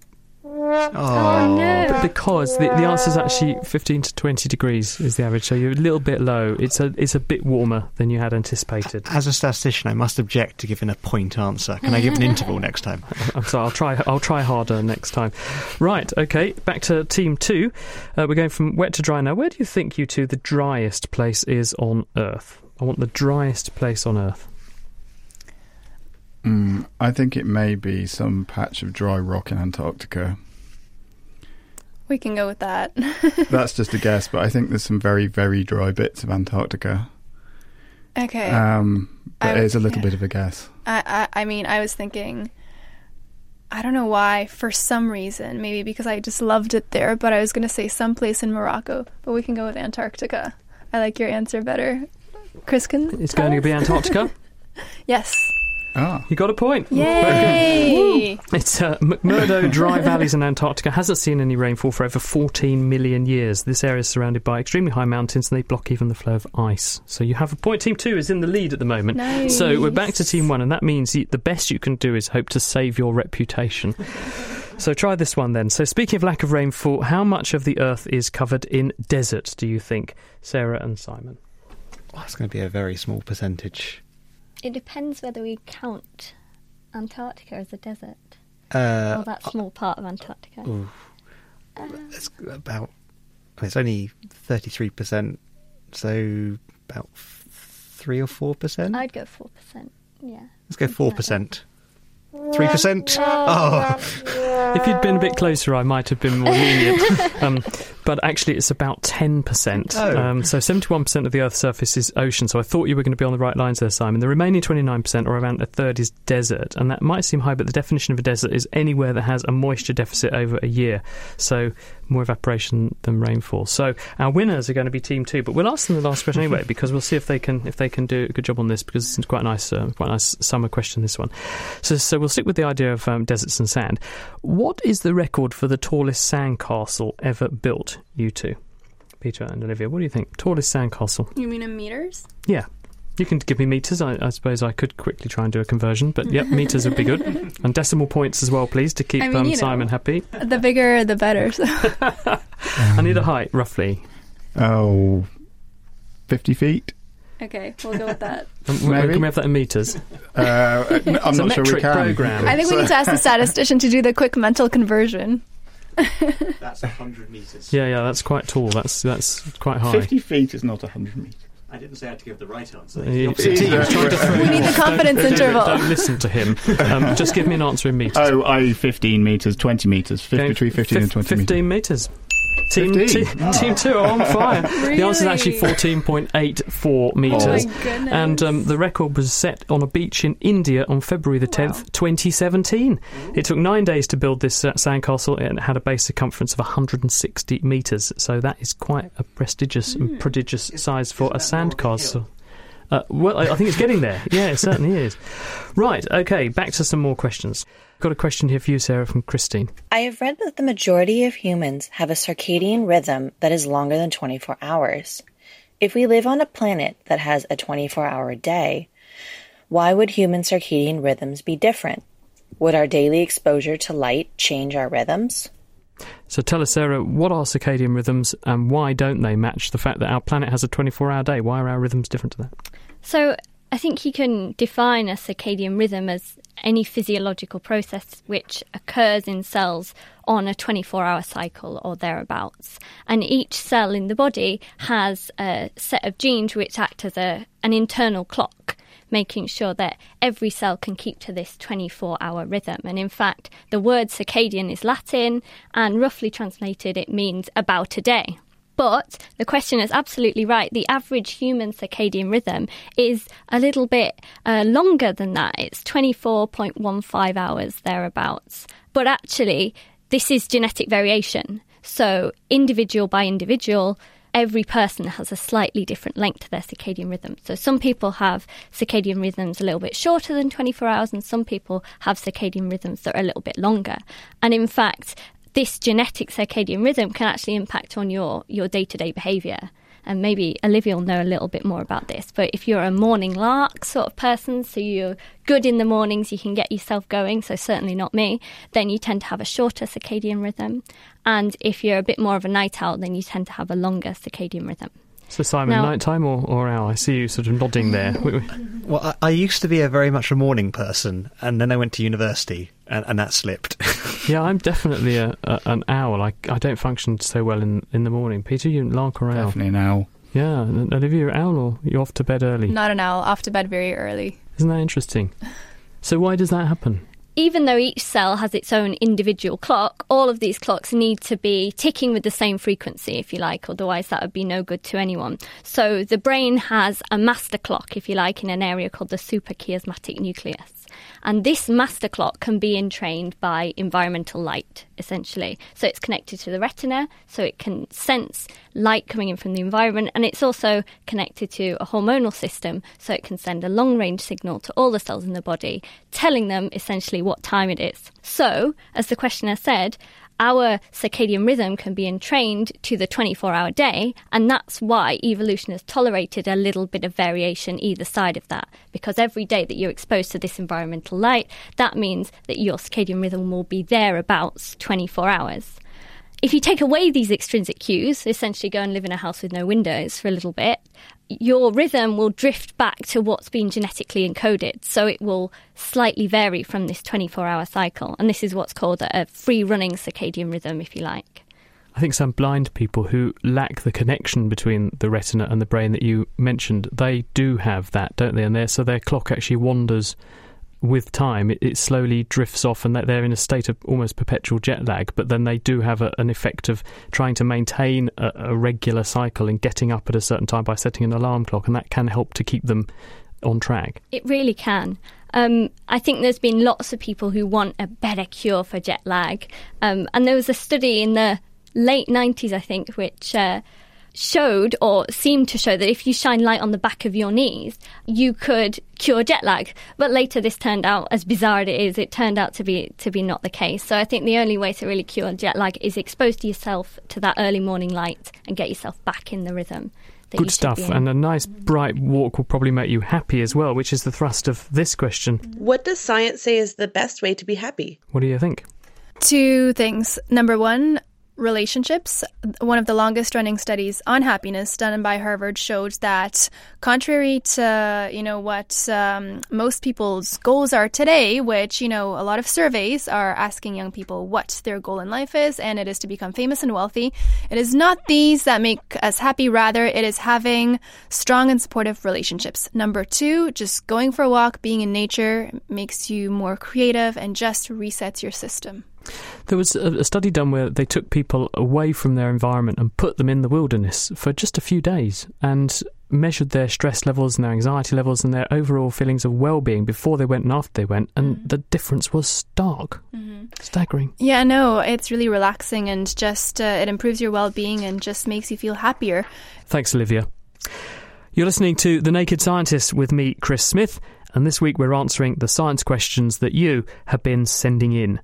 Oh, no. Because the, the answer is actually 15 to 20 degrees is the average, so you're a little bit low. It's a it's a bit warmer than you had anticipated. As a statistician, I must object to giving a point answer. Can I give an (laughs) interval next time? (laughs) I'm sorry. I'll try. I'll try harder next time. Right. Okay. Back to team two. Uh, we're going from wet to dry now. Where do you think you two the driest place is on Earth? I want the driest place on Earth. Mm, I think it may be some patch of dry rock in Antarctica. we can go with that. (laughs) That's just a guess, but I think there's some very, very dry bits of Antarctica. okay. Um, but it is a little yeah. bit of a guess. I, I I mean, I was thinking. I don't know why, for some reason, maybe because I just loved it there, but I was going to say someplace in Morocco, but we can go with Antarctica. I like your answer better. Chris can. It's tell going to be Antarctica. (laughs) yes. Ah. You got a point. Yay! It's uh, McMurdo (laughs) Dry Valleys in Antarctica hasn't seen any rainfall for over 14 million years. This area is surrounded by extremely high mountains and they block even the flow of ice. So you have a point. Team two is in the lead at the moment. Nice. So we're back to team one, and that means the best you can do is hope to save your reputation. (laughs) So try this one then. So speaking of lack of rainfall, how much of the Earth is covered in desert? Do you think, Sarah and Simon? Oh, it's going to be a very small percentage. It depends whether we count Antarctica as a desert. Uh, or that small part of Antarctica. Ooh. It's about. It's only thirty-three percent, so about f- three or four percent. I'd go 4%. Yeah. Let's go four percent. Three percent. (laughs) Oh, If you'd been a bit closer, I might have been more lenient. (laughs) um, but actually, it's about 10%. Oh. Um, so 71% of the Earth's surface is ocean. So I thought you were going to be on the right lines there, Simon. The remaining 29%, or around a third, is desert. And that might seem high, but the definition of a desert is anywhere that has a moisture deficit over a year. So more evaporation than rainfall. So our winners are going to be Team Two, but we'll ask them the last question anyway (laughs) because we'll see if they can if they can do a good job on this because it's quite a nice uh, quite a nice summer question this one. So so we'll stick with the idea of um, deserts and sand. What is the record for the tallest sandcastle ever built? You two, Peter and Olivia. What do you think? Tallest sandcastle? You mean in meters? Yeah. You can give me meters. I, I suppose I could quickly try and do a conversion, but yep, meters would be good. (laughs) And decimal points as well, please, to keep I mean, um, you know. Simon happy. The bigger, the better. So. (laughs) I need a height, roughly. Oh, 50 feet? okay, we'll go with that. (laughs) Um, Maybe. Can we have that in meters? Uh, I'm It's a not sure we can. program. I think we need to ask the statistician to do the quick mental conversion. that's hundred meters. Yeah, yeah, that's quite tall. That's that's quite high. 50 feet is not 100 metres. I didn't say I had to give the right answer. He- opposite he team. was trying to throw We need the confidence Don't- interval. Don't, listen to him. Um, just give me an answer in meters. (laughs) Oh, I 15 metres, 20 metres, 50, Okay, between 15 and 20 fif- 15 metres. metres. Team, 15? te- team two are on (laughs) fire. The answer is actually 14.84 metres. Oh. And um, the record was set on a beach in India on February the 10th, 2017. It took nine days to build this uh, sandcastle and it had a base circumference of 160 metres. So that is quite a prestigious Hmm. and prodigious size for a sandcastle. Uh, well, I I think it's getting there. Yeah, it certainly is. Right, okay, back to some more questions. Got a question here for you, Sarah, from Christine. I have read that the majority of humans have a circadian rhythm that is longer than 24 hours. If we live on a planet that has a 24 hour day, why would human circadian rhythms be different? Would our daily exposure to light change our rhythms? So tell us, Sarah, what are circadian rhythms and why don't they match the fact that our planet has a 24 hour day? Why are our rhythms different to that? So I think you can define a circadian rhythm as any physiological process which occurs in cells on a 24 hour cycle or thereabouts. And each cell in the body has a set of genes which act as a, an internal clock. Making sure that every cell can keep to this 24 hour rhythm. And in fact, the word circadian is Latin, and roughly translated, it means about a day. But the question is absolutely right. The average human circadian rhythm is a little bit uh, longer than that. It's 24.15 hours thereabouts. But actually, this is genetic variation. So, individual by individual, every person has a slightly different length to their circadian rhythm. So, some people have circadian rhythms a little bit shorter than 24 hours, and some people have circadian rhythms that are a little bit longer. And in fact, this genetic circadian rhythm can actually impact on your, your day-to-day behaviour. And maybe Olivia will know a little bit more about this. But if you're a morning lark sort of person, so you're good in the mornings, you can get yourself going, so certainly not me, then you tend to have a shorter circadian rhythm. And if you're a bit more of a night owl, then you tend to have a longer circadian rhythm. So, Simon, Now- nighttime or, or hour? I see you sort of nodding there. (laughs) We- we- Well, I, I used to be a very much a morning person, and then I went to university, and, and that slipped. (laughs) yeah, I'm definitely a, a, an owl. I, I don't function so well in, in the morning. Peter, you lark or owl? Definitely an owl. Yeah, and Olivia, you're owl or you're off to bed early? Not an owl, off to bed very early. Isn't that interesting? (laughs) So, why does that happen? Even though each cell has its own individual clock, all of these clocks need to be ticking with the same frequency, if you like, otherwise that would be no good to anyone. So the brain has a master clock, if you like, in an area called the suprachiasmatic nucleus. And this master clock can be entrained by environmental light, essentially. So it's connected to the retina, so it can sense light coming in from the environment, and it's also connected to a hormonal system, so it can send a long range signal to all the cells in the body, telling them essentially what time it is. So, as the questioner said, our circadian rhythm can be entrained to the 24 hour day, and that's why evolution has tolerated a little bit of variation either side of that. Because every day that you're exposed to this environmental light, that means that your circadian rhythm will be thereabouts 24 hours. If you take away these extrinsic cues, essentially go and live in a house with no windows for a little bit, your rhythm will drift back to what's been genetically encoded. So it will slightly vary from this 24 hour cycle. And this is what's called a free running circadian rhythm, if you like. I think some blind people who lack the connection between the retina and the brain that you mentioned, they do have that, don't they? And so their clock actually wanders with time, it, it, slowly drifts off and that they're in a state of almost perpetual jet lag. But then they do have a, an effect of trying to maintain a, a, regular cycle and getting up at a certain time by setting an alarm clock, and that can help to keep them on track. It really can. Um, I think there's been lots of people who want a better cure for jet lag. Um, and there was a study in the late 90s, I think, which. Uh, showed or seemed to show that if you shine light on the back of your knees, you could cure jet lag. But later, this turned out, as bizarre as it is, it turned out to be to be not the case. So I think the only way to really cure jet lag is expose yourself to that early morning light and get yourself back in the rhythm. Good stuff, and a nice bright walk will probably make you happy as well, which is the thrust of this question. What does science say is the best way to be happy? What do you think? Two things. Number one, relationships. One of the longest running studies on happiness done by Harvard showed that, contrary to you know what um, most people's goals are today, which you know a lot of surveys are asking young people what their goal in life is, and it is to become famous and wealthy. It is not these that make us happy. Rather, it is having strong and supportive relationships. Number two, just going for a walk, being in nature makes you more creative and just resets your system. There was a, study done where they took people away from their environment and put them in the wilderness for just a few days and measured their stress levels and their anxiety levels and their overall feelings of well-being before they went and after they went and mm-hmm. the difference was stark mm-hmm. staggering yeah no it's really relaxing and just uh, it improves your well-being and just makes you feel happier thanks olivia you're listening to The Naked Scientist with me, Chris Smith, and this week we're answering the science questions that you have been sending in.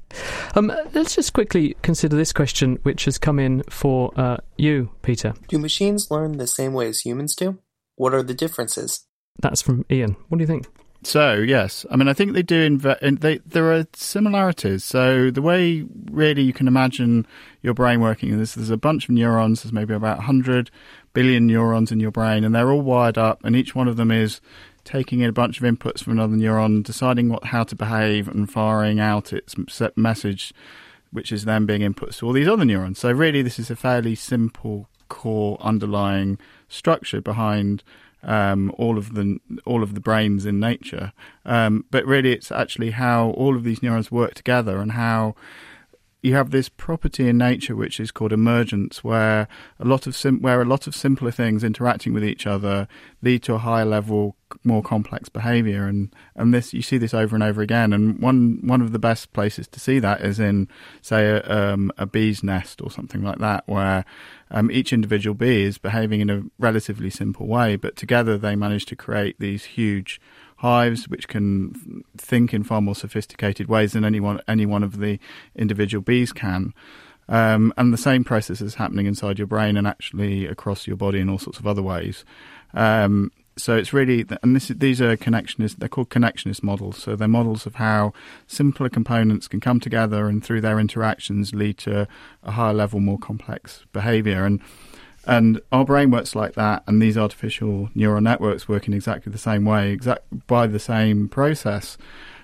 Um, let's just quickly consider this question, which has come in for uh, you, Peter. Do machines learn the same way as humans do? What are the differences? That's from Ian. What do you think? So yes, I mean I think they do. Inve- they, there are similarities. So the way really you can imagine your brain working is there's a bunch of neurons. There's maybe about 100 billion neurons in your brain, and they're all wired up, and each one of them is taking in a bunch of inputs from another neuron, deciding what how to behave, and firing out its message, which is then being input to all these other neurons. So really, this is a fairly simple core underlying structure behind um, all of the all of the brains in nature. Um, but really, it's actually how all of these neurons work together and how you have this property in nature which is called emergence, where a lot of sim- where a lot of simpler things interacting with each other lead to a higher level, more complex behaviour, and and this you see this over and over again. And one one of the best places to see that is in say a, um, a bee's nest or something like that, where um, each individual bee is behaving in a relatively simple way, but together they manage to create these huge hives which can think in far more sophisticated ways than any one, any one of the individual bees can. Um, and the same process is happening inside your brain and actually across your body in all sorts of other ways. Um, so it's really, and this, these are connectionist. They're called connectionist models. So they're models of how simpler components can come together and through their interactions lead to a higher level, more complex behaviour. And and our brain works like that, and these artificial neural networks work in exactly the same way, exact by the same process.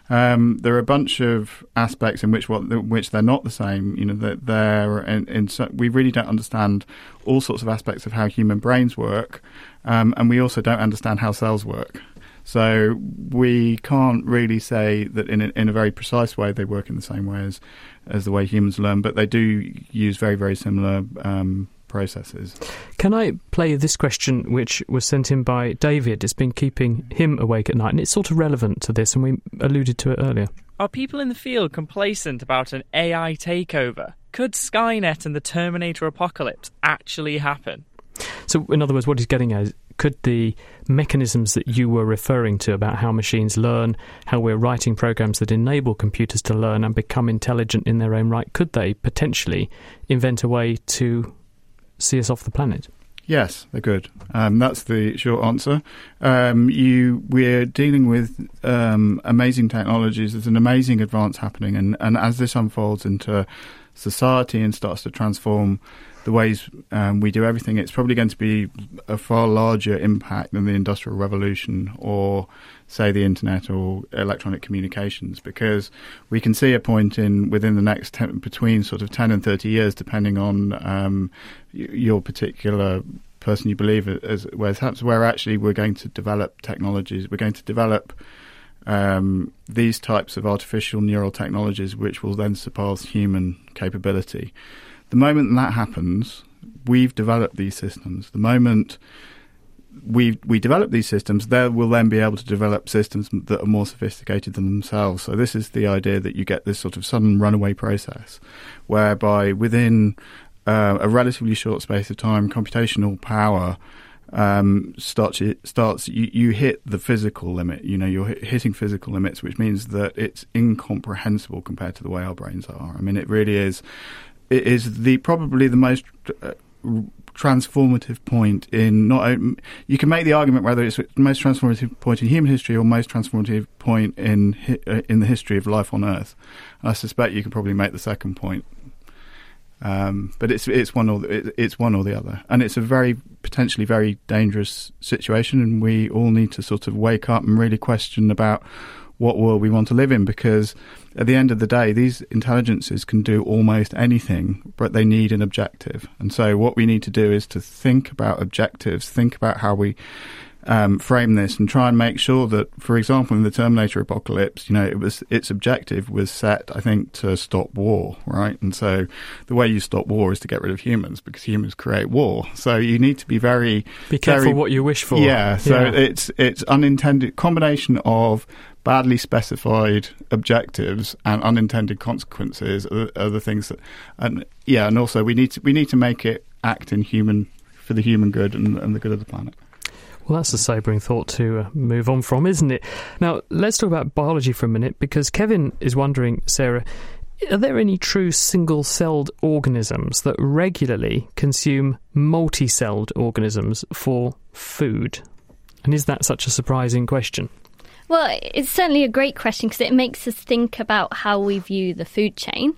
Um, there are a bunch of aspects in which what which they're not the same. You know that they're in, in so we really don't understand all sorts of aspects of how human brains work, um, and we also don't understand how cells work. So we can't really say that in a, in a very precise way they work in the same way as as the way humans learn, but they do use very very similar um, processes. Can I play this question, which was sent in by David? It's been keeping him awake at night, and it's sort of relevant to this, and we alluded to it earlier. Are people in the field complacent about an AI takeover? Could Skynet and the Terminator apocalypse actually happen? So, in other words, what he's getting at is could the mechanisms that you were referring to about how machines learn, how we're writing programs that enable computers to learn and become intelligent in their own right, could they potentially invent a way to see us off the planet? Yes, they're good. Um, that's the short answer. Um, you, we're dealing with um, amazing technologies. There's an amazing advance happening, and, and as this unfolds into society and starts to transform the ways um, we do everything, it's probably going to be a far larger impact than the Industrial Revolution or, say, the internet or electronic communications, because we can see a point in within the next ten, between sort of ten and thirty years, depending on um, your particular person you believe as where perhaps where actually we're going to develop technologies, we're going to develop. Um, these types of artificial neural technologies, which will then surpass human capability. The moment that happens, we've developed these systems. The moment we we develop these systems, they will then be able to develop systems that are more sophisticated than themselves. So this is the idea that you get this sort of sudden runaway process, whereby within uh, a relatively short space of time, computational power um, starts starts you, you hit the physical limit. You know, you're hitting physical limits, which means that it's incomprehensible compared to the way our brains are. I mean, it really is it is the probably the most uh, transformative point in not you can make the argument whether it's the most transformative point in human history or most transformative point in uh, in the history of life on earth. I suspect you can probably make the second point. Um, but it's it's one or the, it's one or the other. And it's a very potentially very dangerous situation and we all need to sort of wake up and really question about what world we want to live in because at the end of the day, these intelligences can do almost anything, but they need an objective. And so, what we need to do is to think about objectives, think about how we um, frame this, and try and make sure that, for example, in the Terminator apocalypse, you know, it was its objective was set, I think, to stop war, right? And so, the way you stop war is to get rid of humans because humans create war. So you need to be very be careful very, what you wish for. Yeah. So yeah. it's it's unintended combination of badly specified objectives and unintended consequences are, are, the things that, and yeah, and also we need to we need to make it act in human for the human good and, and the good of the planet. Well, that's a sobering thought to uh, move on from, isn't it? Now, let's talk about biology for a minute because Kevin is wondering, Sarah, are there any true single celled organisms that regularly consume multi celled organisms for food? And is that such a surprising question? Well, it's certainly a great question because it makes us think about how we view the food chain.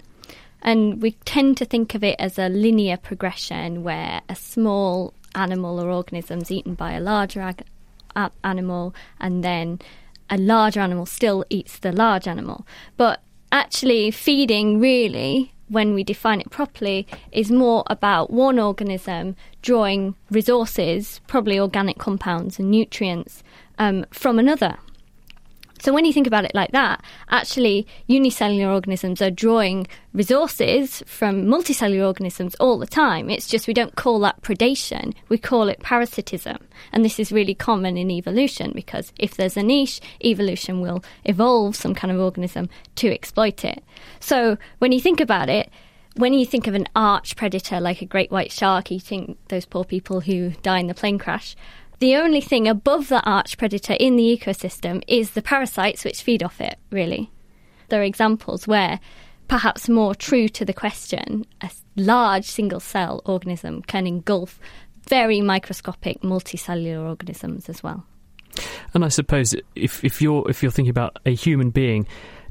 And we tend to think of it as a linear progression where a small animal or organism is eaten by a larger ag- animal, and then a larger animal still eats the large animal. But actually, feeding really, when we define it properly, is more about one organism drawing resources, probably organic compounds and nutrients, um, from another. So when you think about it like that, actually unicellular organisms are drawing resources from multicellular organisms all the time. It's just we don't call that predation, we call it parasitism. And this is really common in evolution because if there's a niche, evolution will evolve some kind of organism to exploit it. So when you think about it, when you think of an arch predator like a great white shark eating those poor people who die in the plane crash, the only thing above the arch predator in the ecosystem is the parasites which feed off it, really. There are examples where, perhaps more true to the question, a large single cell organism can engulf very microscopic multicellular organisms as well. And I suppose if, if you're if you're thinking about a human being,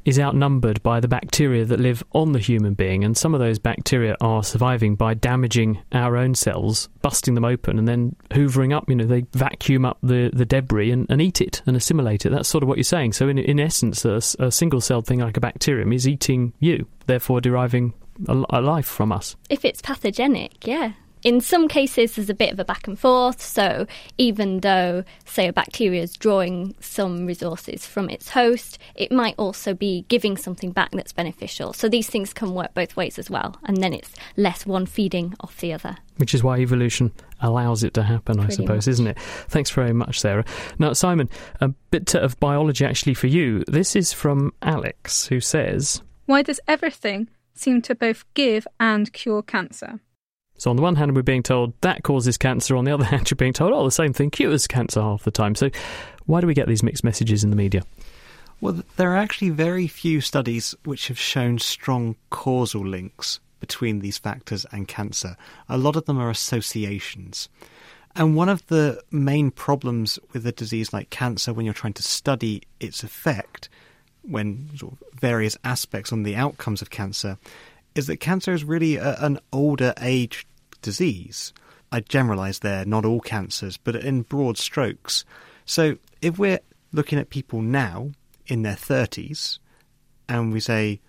is outnumbered by the bacteria that live on the human being, and some of those bacteria are surviving by damaging our own cells, busting them open, and then hoovering up. You know, they vacuum up the, the debris and, and eat it and assimilate it. That's sort of what you're saying. So, in, in essence, a, a single celled thing like a bacterium is eating you, therefore deriving a, a life from us. If it's pathogenic, yeah, in some cases, there's a bit of a back and forth. So, even though, say, a bacteria is drawing some resources from its host, it might also be giving something back that's beneficial. So, these things can work both ways as well. And then it's less one feeding off the other. Which is why evolution allows it to happen, Pretty I suppose, much. isn't it? Thanks very much, Sarah. Now, Simon, a bit of biology actually for you. This is from Alex, who says. Why does everything seem to both give and cure cancer? So, on the one hand, we're being told that causes cancer. On the other (laughs) hand, you're being told, oh, the same thing cures cancer half the time. So, why do we get these mixed messages in the media? Well, there are actually very few studies which have shown strong causal links between these factors and cancer. A lot of them are associations. And one of the main problems with a disease like cancer, when you're trying to study its effect, when sort of various aspects on the outcomes of cancer, is that cancer is really a, an older age disease. I generalise there, not all cancers, but in broad strokes. So if we're looking at people now in their 30s and we say,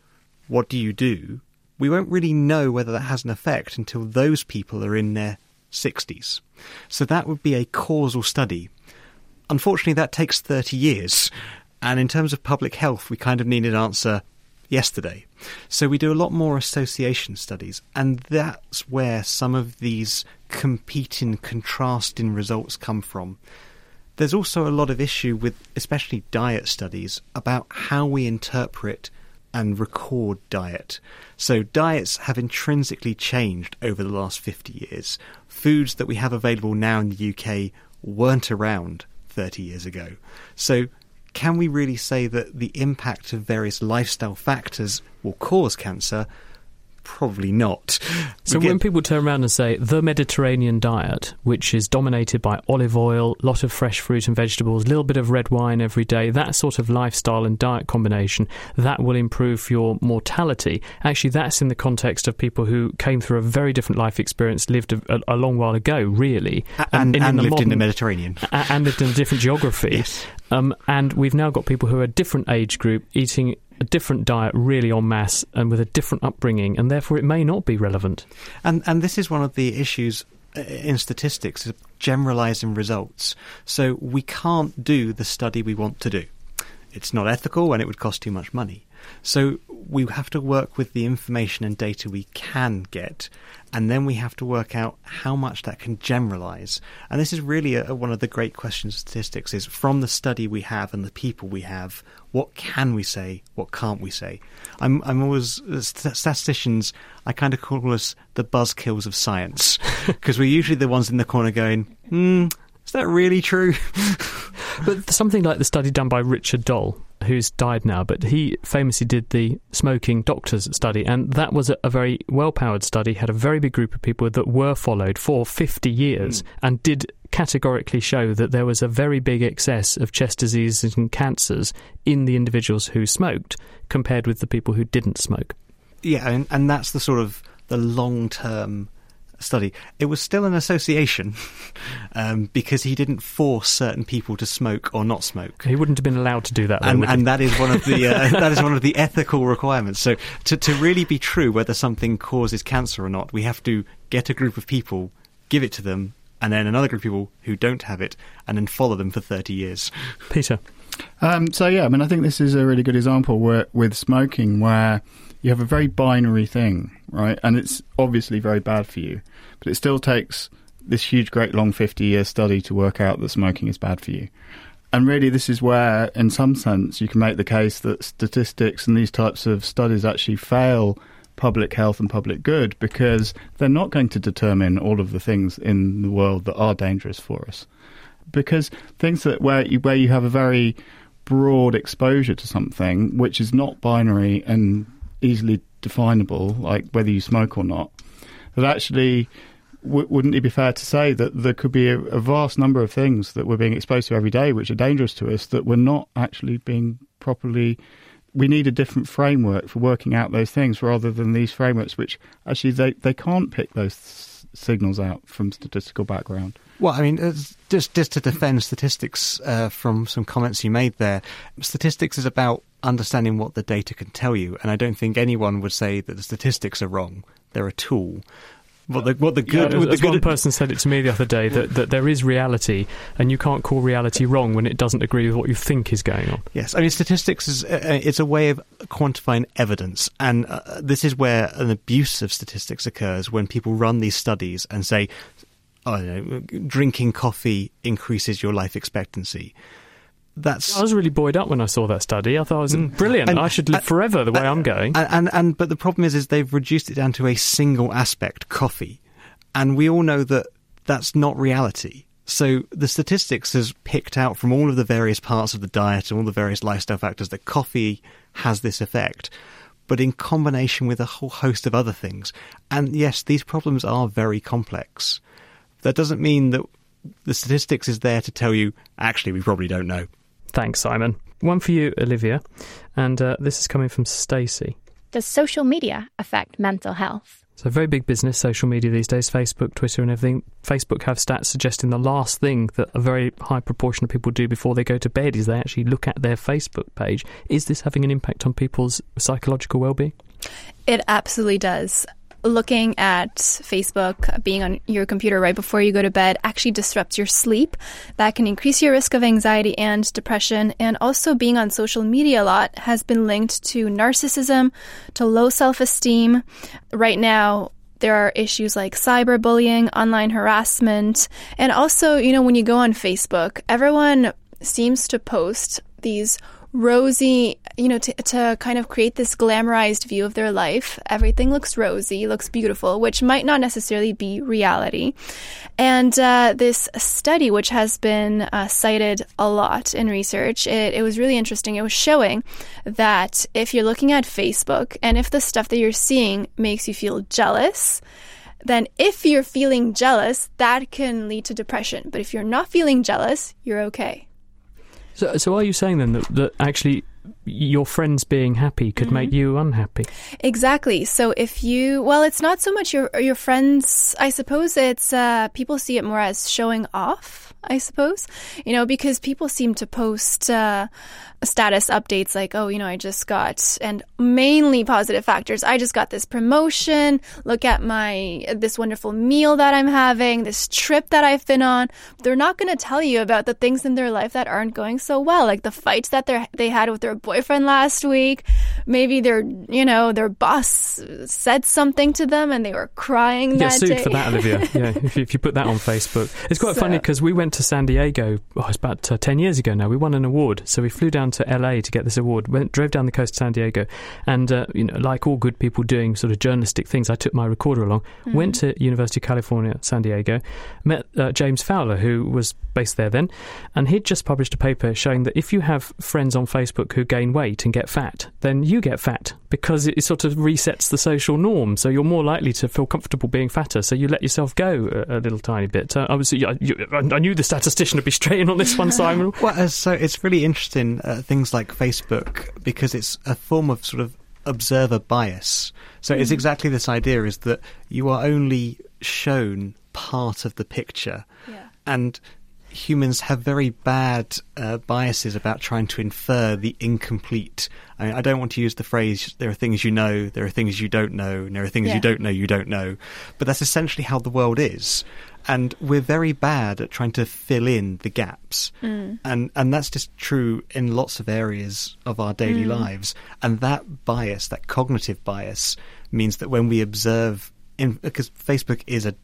What do you do? we won't really know whether that has an effect until those people are in their 60s. So that would be a causal study. Unfortunately, that takes 30 years. And in terms of public health, we kind of need an answer yesterday. So we do a lot more association studies, and that's where some of these competing, contrasting results come from. There's also a lot of issue with, especially diet studies, about how we interpret and record diet. So diets have intrinsically changed over the last 50 years. Foods that we have available now in the UK weren't around 30 years ago. So can we really say that the impact of various lifestyle factors will cause cancer? Probably not. So get- when people turn around and say the Mediterranean diet, which is dominated by olive oil, a lot of fresh fruit and vegetables, a little bit of red wine every day, that sort of lifestyle and diet combination, that will improve your mortality. Actually, that's in the context of people who came through a very different life experience, lived a, a, long while ago, really, and, in and the lived in the Mediterranean. and lived in a different (laughs) geography. Um, and we've now got people who are a different age group eating a different diet really en masse and with a different upbringing, and therefore it may not be relevant. And and this is one of the issues uh, in statistics, generalizing results. So we can't do the study we want to do. It's not ethical and it would cost too much money. So we have to work with the information and data we can get, and then we have to work out how much that can generalize. And this is really a, one of the great questions of statistics: is from the study we have and the people we have, what can we say, what can't we say? I'm I'm always statisticians. I kind of call us the buzzkills of science (laughs) because we're usually the ones in the corner going, hmm. Is that really true? (laughs) But something like the study done by Richard Doll, who's died now, but he famously did the smoking doctors study, and that was a, a very well powered study, had a very big group of people that were followed for 50 years hmm. and did categorically show that there was a very big excess of chest diseases and cancers in the individuals who smoked compared with the people who didn't smoke. Yeah, and, and that's the sort of the long term study. It was still an association (laughs) um, because he didn't force certain people to smoke or not smoke. He wouldn't have been allowed to do that, though, and, and that is one of the uh, (laughs) (laughs) that is one of the ethical requirements. So to to really be true whether something causes cancer or not, we have to get a group of people, give it to them, and then another group of people who don't have it, and then follow them for thirty years. Peter. Um, so yeah, I mean, I think this is a really good example where, with smoking, where you have a very binary thing, right? And it's obviously very bad for you, but it still takes this huge, great, long fifty-year study to work out that smoking is bad for you. And really, this is where, in some sense, you can make the case that statistics and these types of studies actually fail public health and public good because they're not going to determine all of the things in the world that are dangerous for us because things that where you, where you have a very broad exposure to something which is not binary and easily definable, like whether you smoke or not, that actually w- wouldn't it be fair to say that there could be a, a vast number of things that we're being exposed to every day which are dangerous to us that we're not actually being properly we need a different framework for working out those things rather than these frameworks which actually they, they can't pick those signals out from statistical background. Well, I mean, just just to defend statistics uh, from some comments you made there, statistics is about understanding what the data can tell you, and I don't think anyone would say that the statistics are wrong. They're a tool. What the what the good. Yeah, what the as one person said it to me the other day that, that there is reality, and you can't call reality wrong when it doesn't agree with what you think is going on. Yes, I mean statistics is uh, it's a way of quantifying evidence, and uh, this is where an abuse of statistics occurs when people run these studies and say, "I don't know, drinking coffee increases your life expectancy." That's I was really buoyed up when I saw that study. I thought it was mm. brilliant. And- I should live forever the way I'm going. and, and and but the problem is is they've reduced it down to a single aspect, coffee, and we all know that that's not reality. So the statistics has picked out from all of the various parts of the diet and all the various lifestyle factors that coffee has this effect, but in combination with a whole host of other things. And yes, these problems are very complex. That doesn't mean that the statistics is there to tell you actually we probably don't know. Thanks, Simon. One for you, Olivia, and uh, this is coming from Stacey. Does social media affect mental health? So, very big business, social media these days, Facebook, Twitter, and everything. Facebook have stats suggesting the last thing that a very high proportion of people do before they go to bed is they actually look at their Facebook page. Is this having an impact on people's psychological well-being? It absolutely does. Looking at Facebook, being on your computer right before you go to bed actually disrupts your sleep. That can increase your risk of anxiety and depression. And also, being on social media a lot has been linked to narcissism, to low self esteem. Right now, there are issues like cyberbullying, online harassment, and also, you know, when you go on Facebook, everyone seems to post these rosy, you know, to, to kind of create this glamorized view of their life. Everything looks rosy, looks beautiful, which might not necessarily be reality. And uh, this study, which has been uh, cited a lot in research, it, it was really interesting. It was showing that if you're looking at Facebook and if the stuff that you're seeing makes you feel jealous, then if you're feeling jealous, that can lead to depression. But if you're not feeling jealous, you're okay. So, so are you saying then that, that actually your friends being happy could make you unhappy? Exactly. So if you, well, it's not so much your your friends. I suppose it's uh, people see it more as showing off. I suppose you know because people seem to post uh, status updates like, oh, you know, I just got, and mainly positive factors. I just got this promotion. Look at my this wonderful meal that I'm having. This trip that I've been on. They're not going to tell you about the things in their life that aren't going so well, like the fights that they they had with their boyfriend last week. Maybe their, you know, their boss said something to them and they were crying Get that sued day. for that, Olivia. (laughs) yeah, if you, if you put that on Facebook, it's quite So- funny because we went to San Diego. Oh, it's about uh, ten years ago now. We won an award, so we flew down to LA to get this award. Went drove down the coast to San Diego, and uh, you know, like all good people doing sort of journalistic things, I took my recorder along. Mm-hmm. Went to University of California, San Diego, met uh, James Fowler, who was based there then, and he'd just published a paper showing that if you have friends on Facebook who gain weight and get fat, then you get fat because it sort of resets the social norm. So you're more likely to feel comfortable being fatter. So you let yourself go a, a little tiny bit. Uh, I was, I, I knew the statistician would be straight in on this one, (laughs) Simon. Well, uh, so it's really interesting uh, things like Facebook because it's a form of sort of observer bias. So it's Mm. exactly this idea is that you are only shown part of the picture, and humans have very bad uh, biases about trying to infer the incomplete. I, mean, I don't want to use the phrase "there are things you know, there are things you don't know, and there are things Yeah. you don't know you don't know," but that's essentially how the world is, and we're very bad at trying to fill in the gaps Mm. and and that's just true in lots of areas of our daily Mm. lives and that bias that cognitive bias means that when we observe in, because facebook is a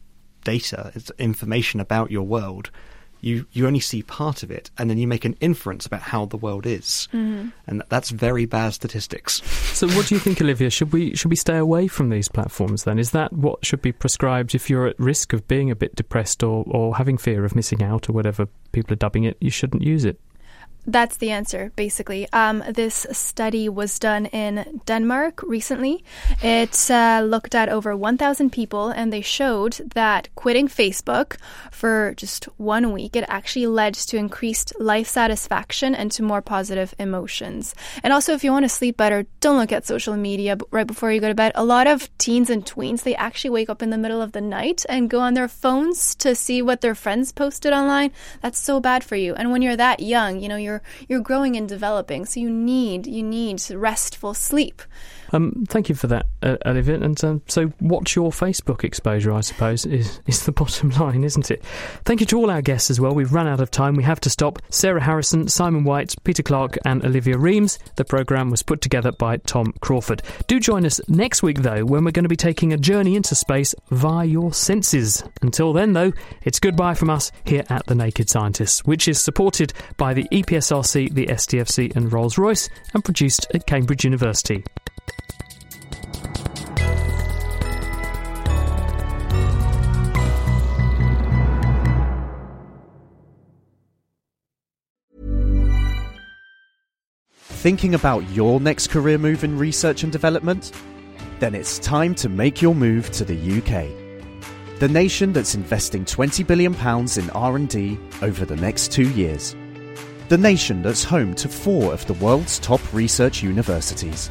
data it's information about your world you you only see part of it and then you make an inference about how the world is Mhm. and that's very bad statistics (laughs) So, what do you think, Olivia? Should we should we stay away from these platforms? Then is that what should be prescribed if you're at risk of being a bit depressed or or having fear of missing out or whatever people are dubbing it? You shouldn't use it. That's the answer, basically. Um, this study was done in Denmark recently. It uh, looked at over 1,000 people, and they showed that quitting Facebook for just one week, it actually led to increased life satisfaction and to more positive emotions. And also, if you want to sleep better, don't look at social media right before you go to bed. A lot of teens and tweens, they actually wake up in the middle of the night and go on their phones to see what their friends posted online. That's so bad for you. And when you're that young, you know, you're you're growing and developing, so you need you need restful sleep. Um, thank you for that, uh, Olivia. And um, so, what's your Facebook exposure, I suppose, is, is the bottom (laughs) line, isn't it? Thank you to all our guests as well. We've run out of time. We have to stop. Sarah Harrison, Simon White, Peter Clarke, and Olivia Remes. The programme was put together by Tom Crawford. Do join us next week, though, when we're going to be taking a journey into space via your senses. Until then, though, it's goodbye from us here at The Naked Scientists, which is supported by the EPSRC, the STFC, and Rolls Royce, and produced at Cambridge University. Thinking about your next career move in research and development? Then it's time to make your move to the UK. The nation that's investing 20 billion pounds in R&D over the next 2 years. The nation that's home to 4 of the world's top research universities.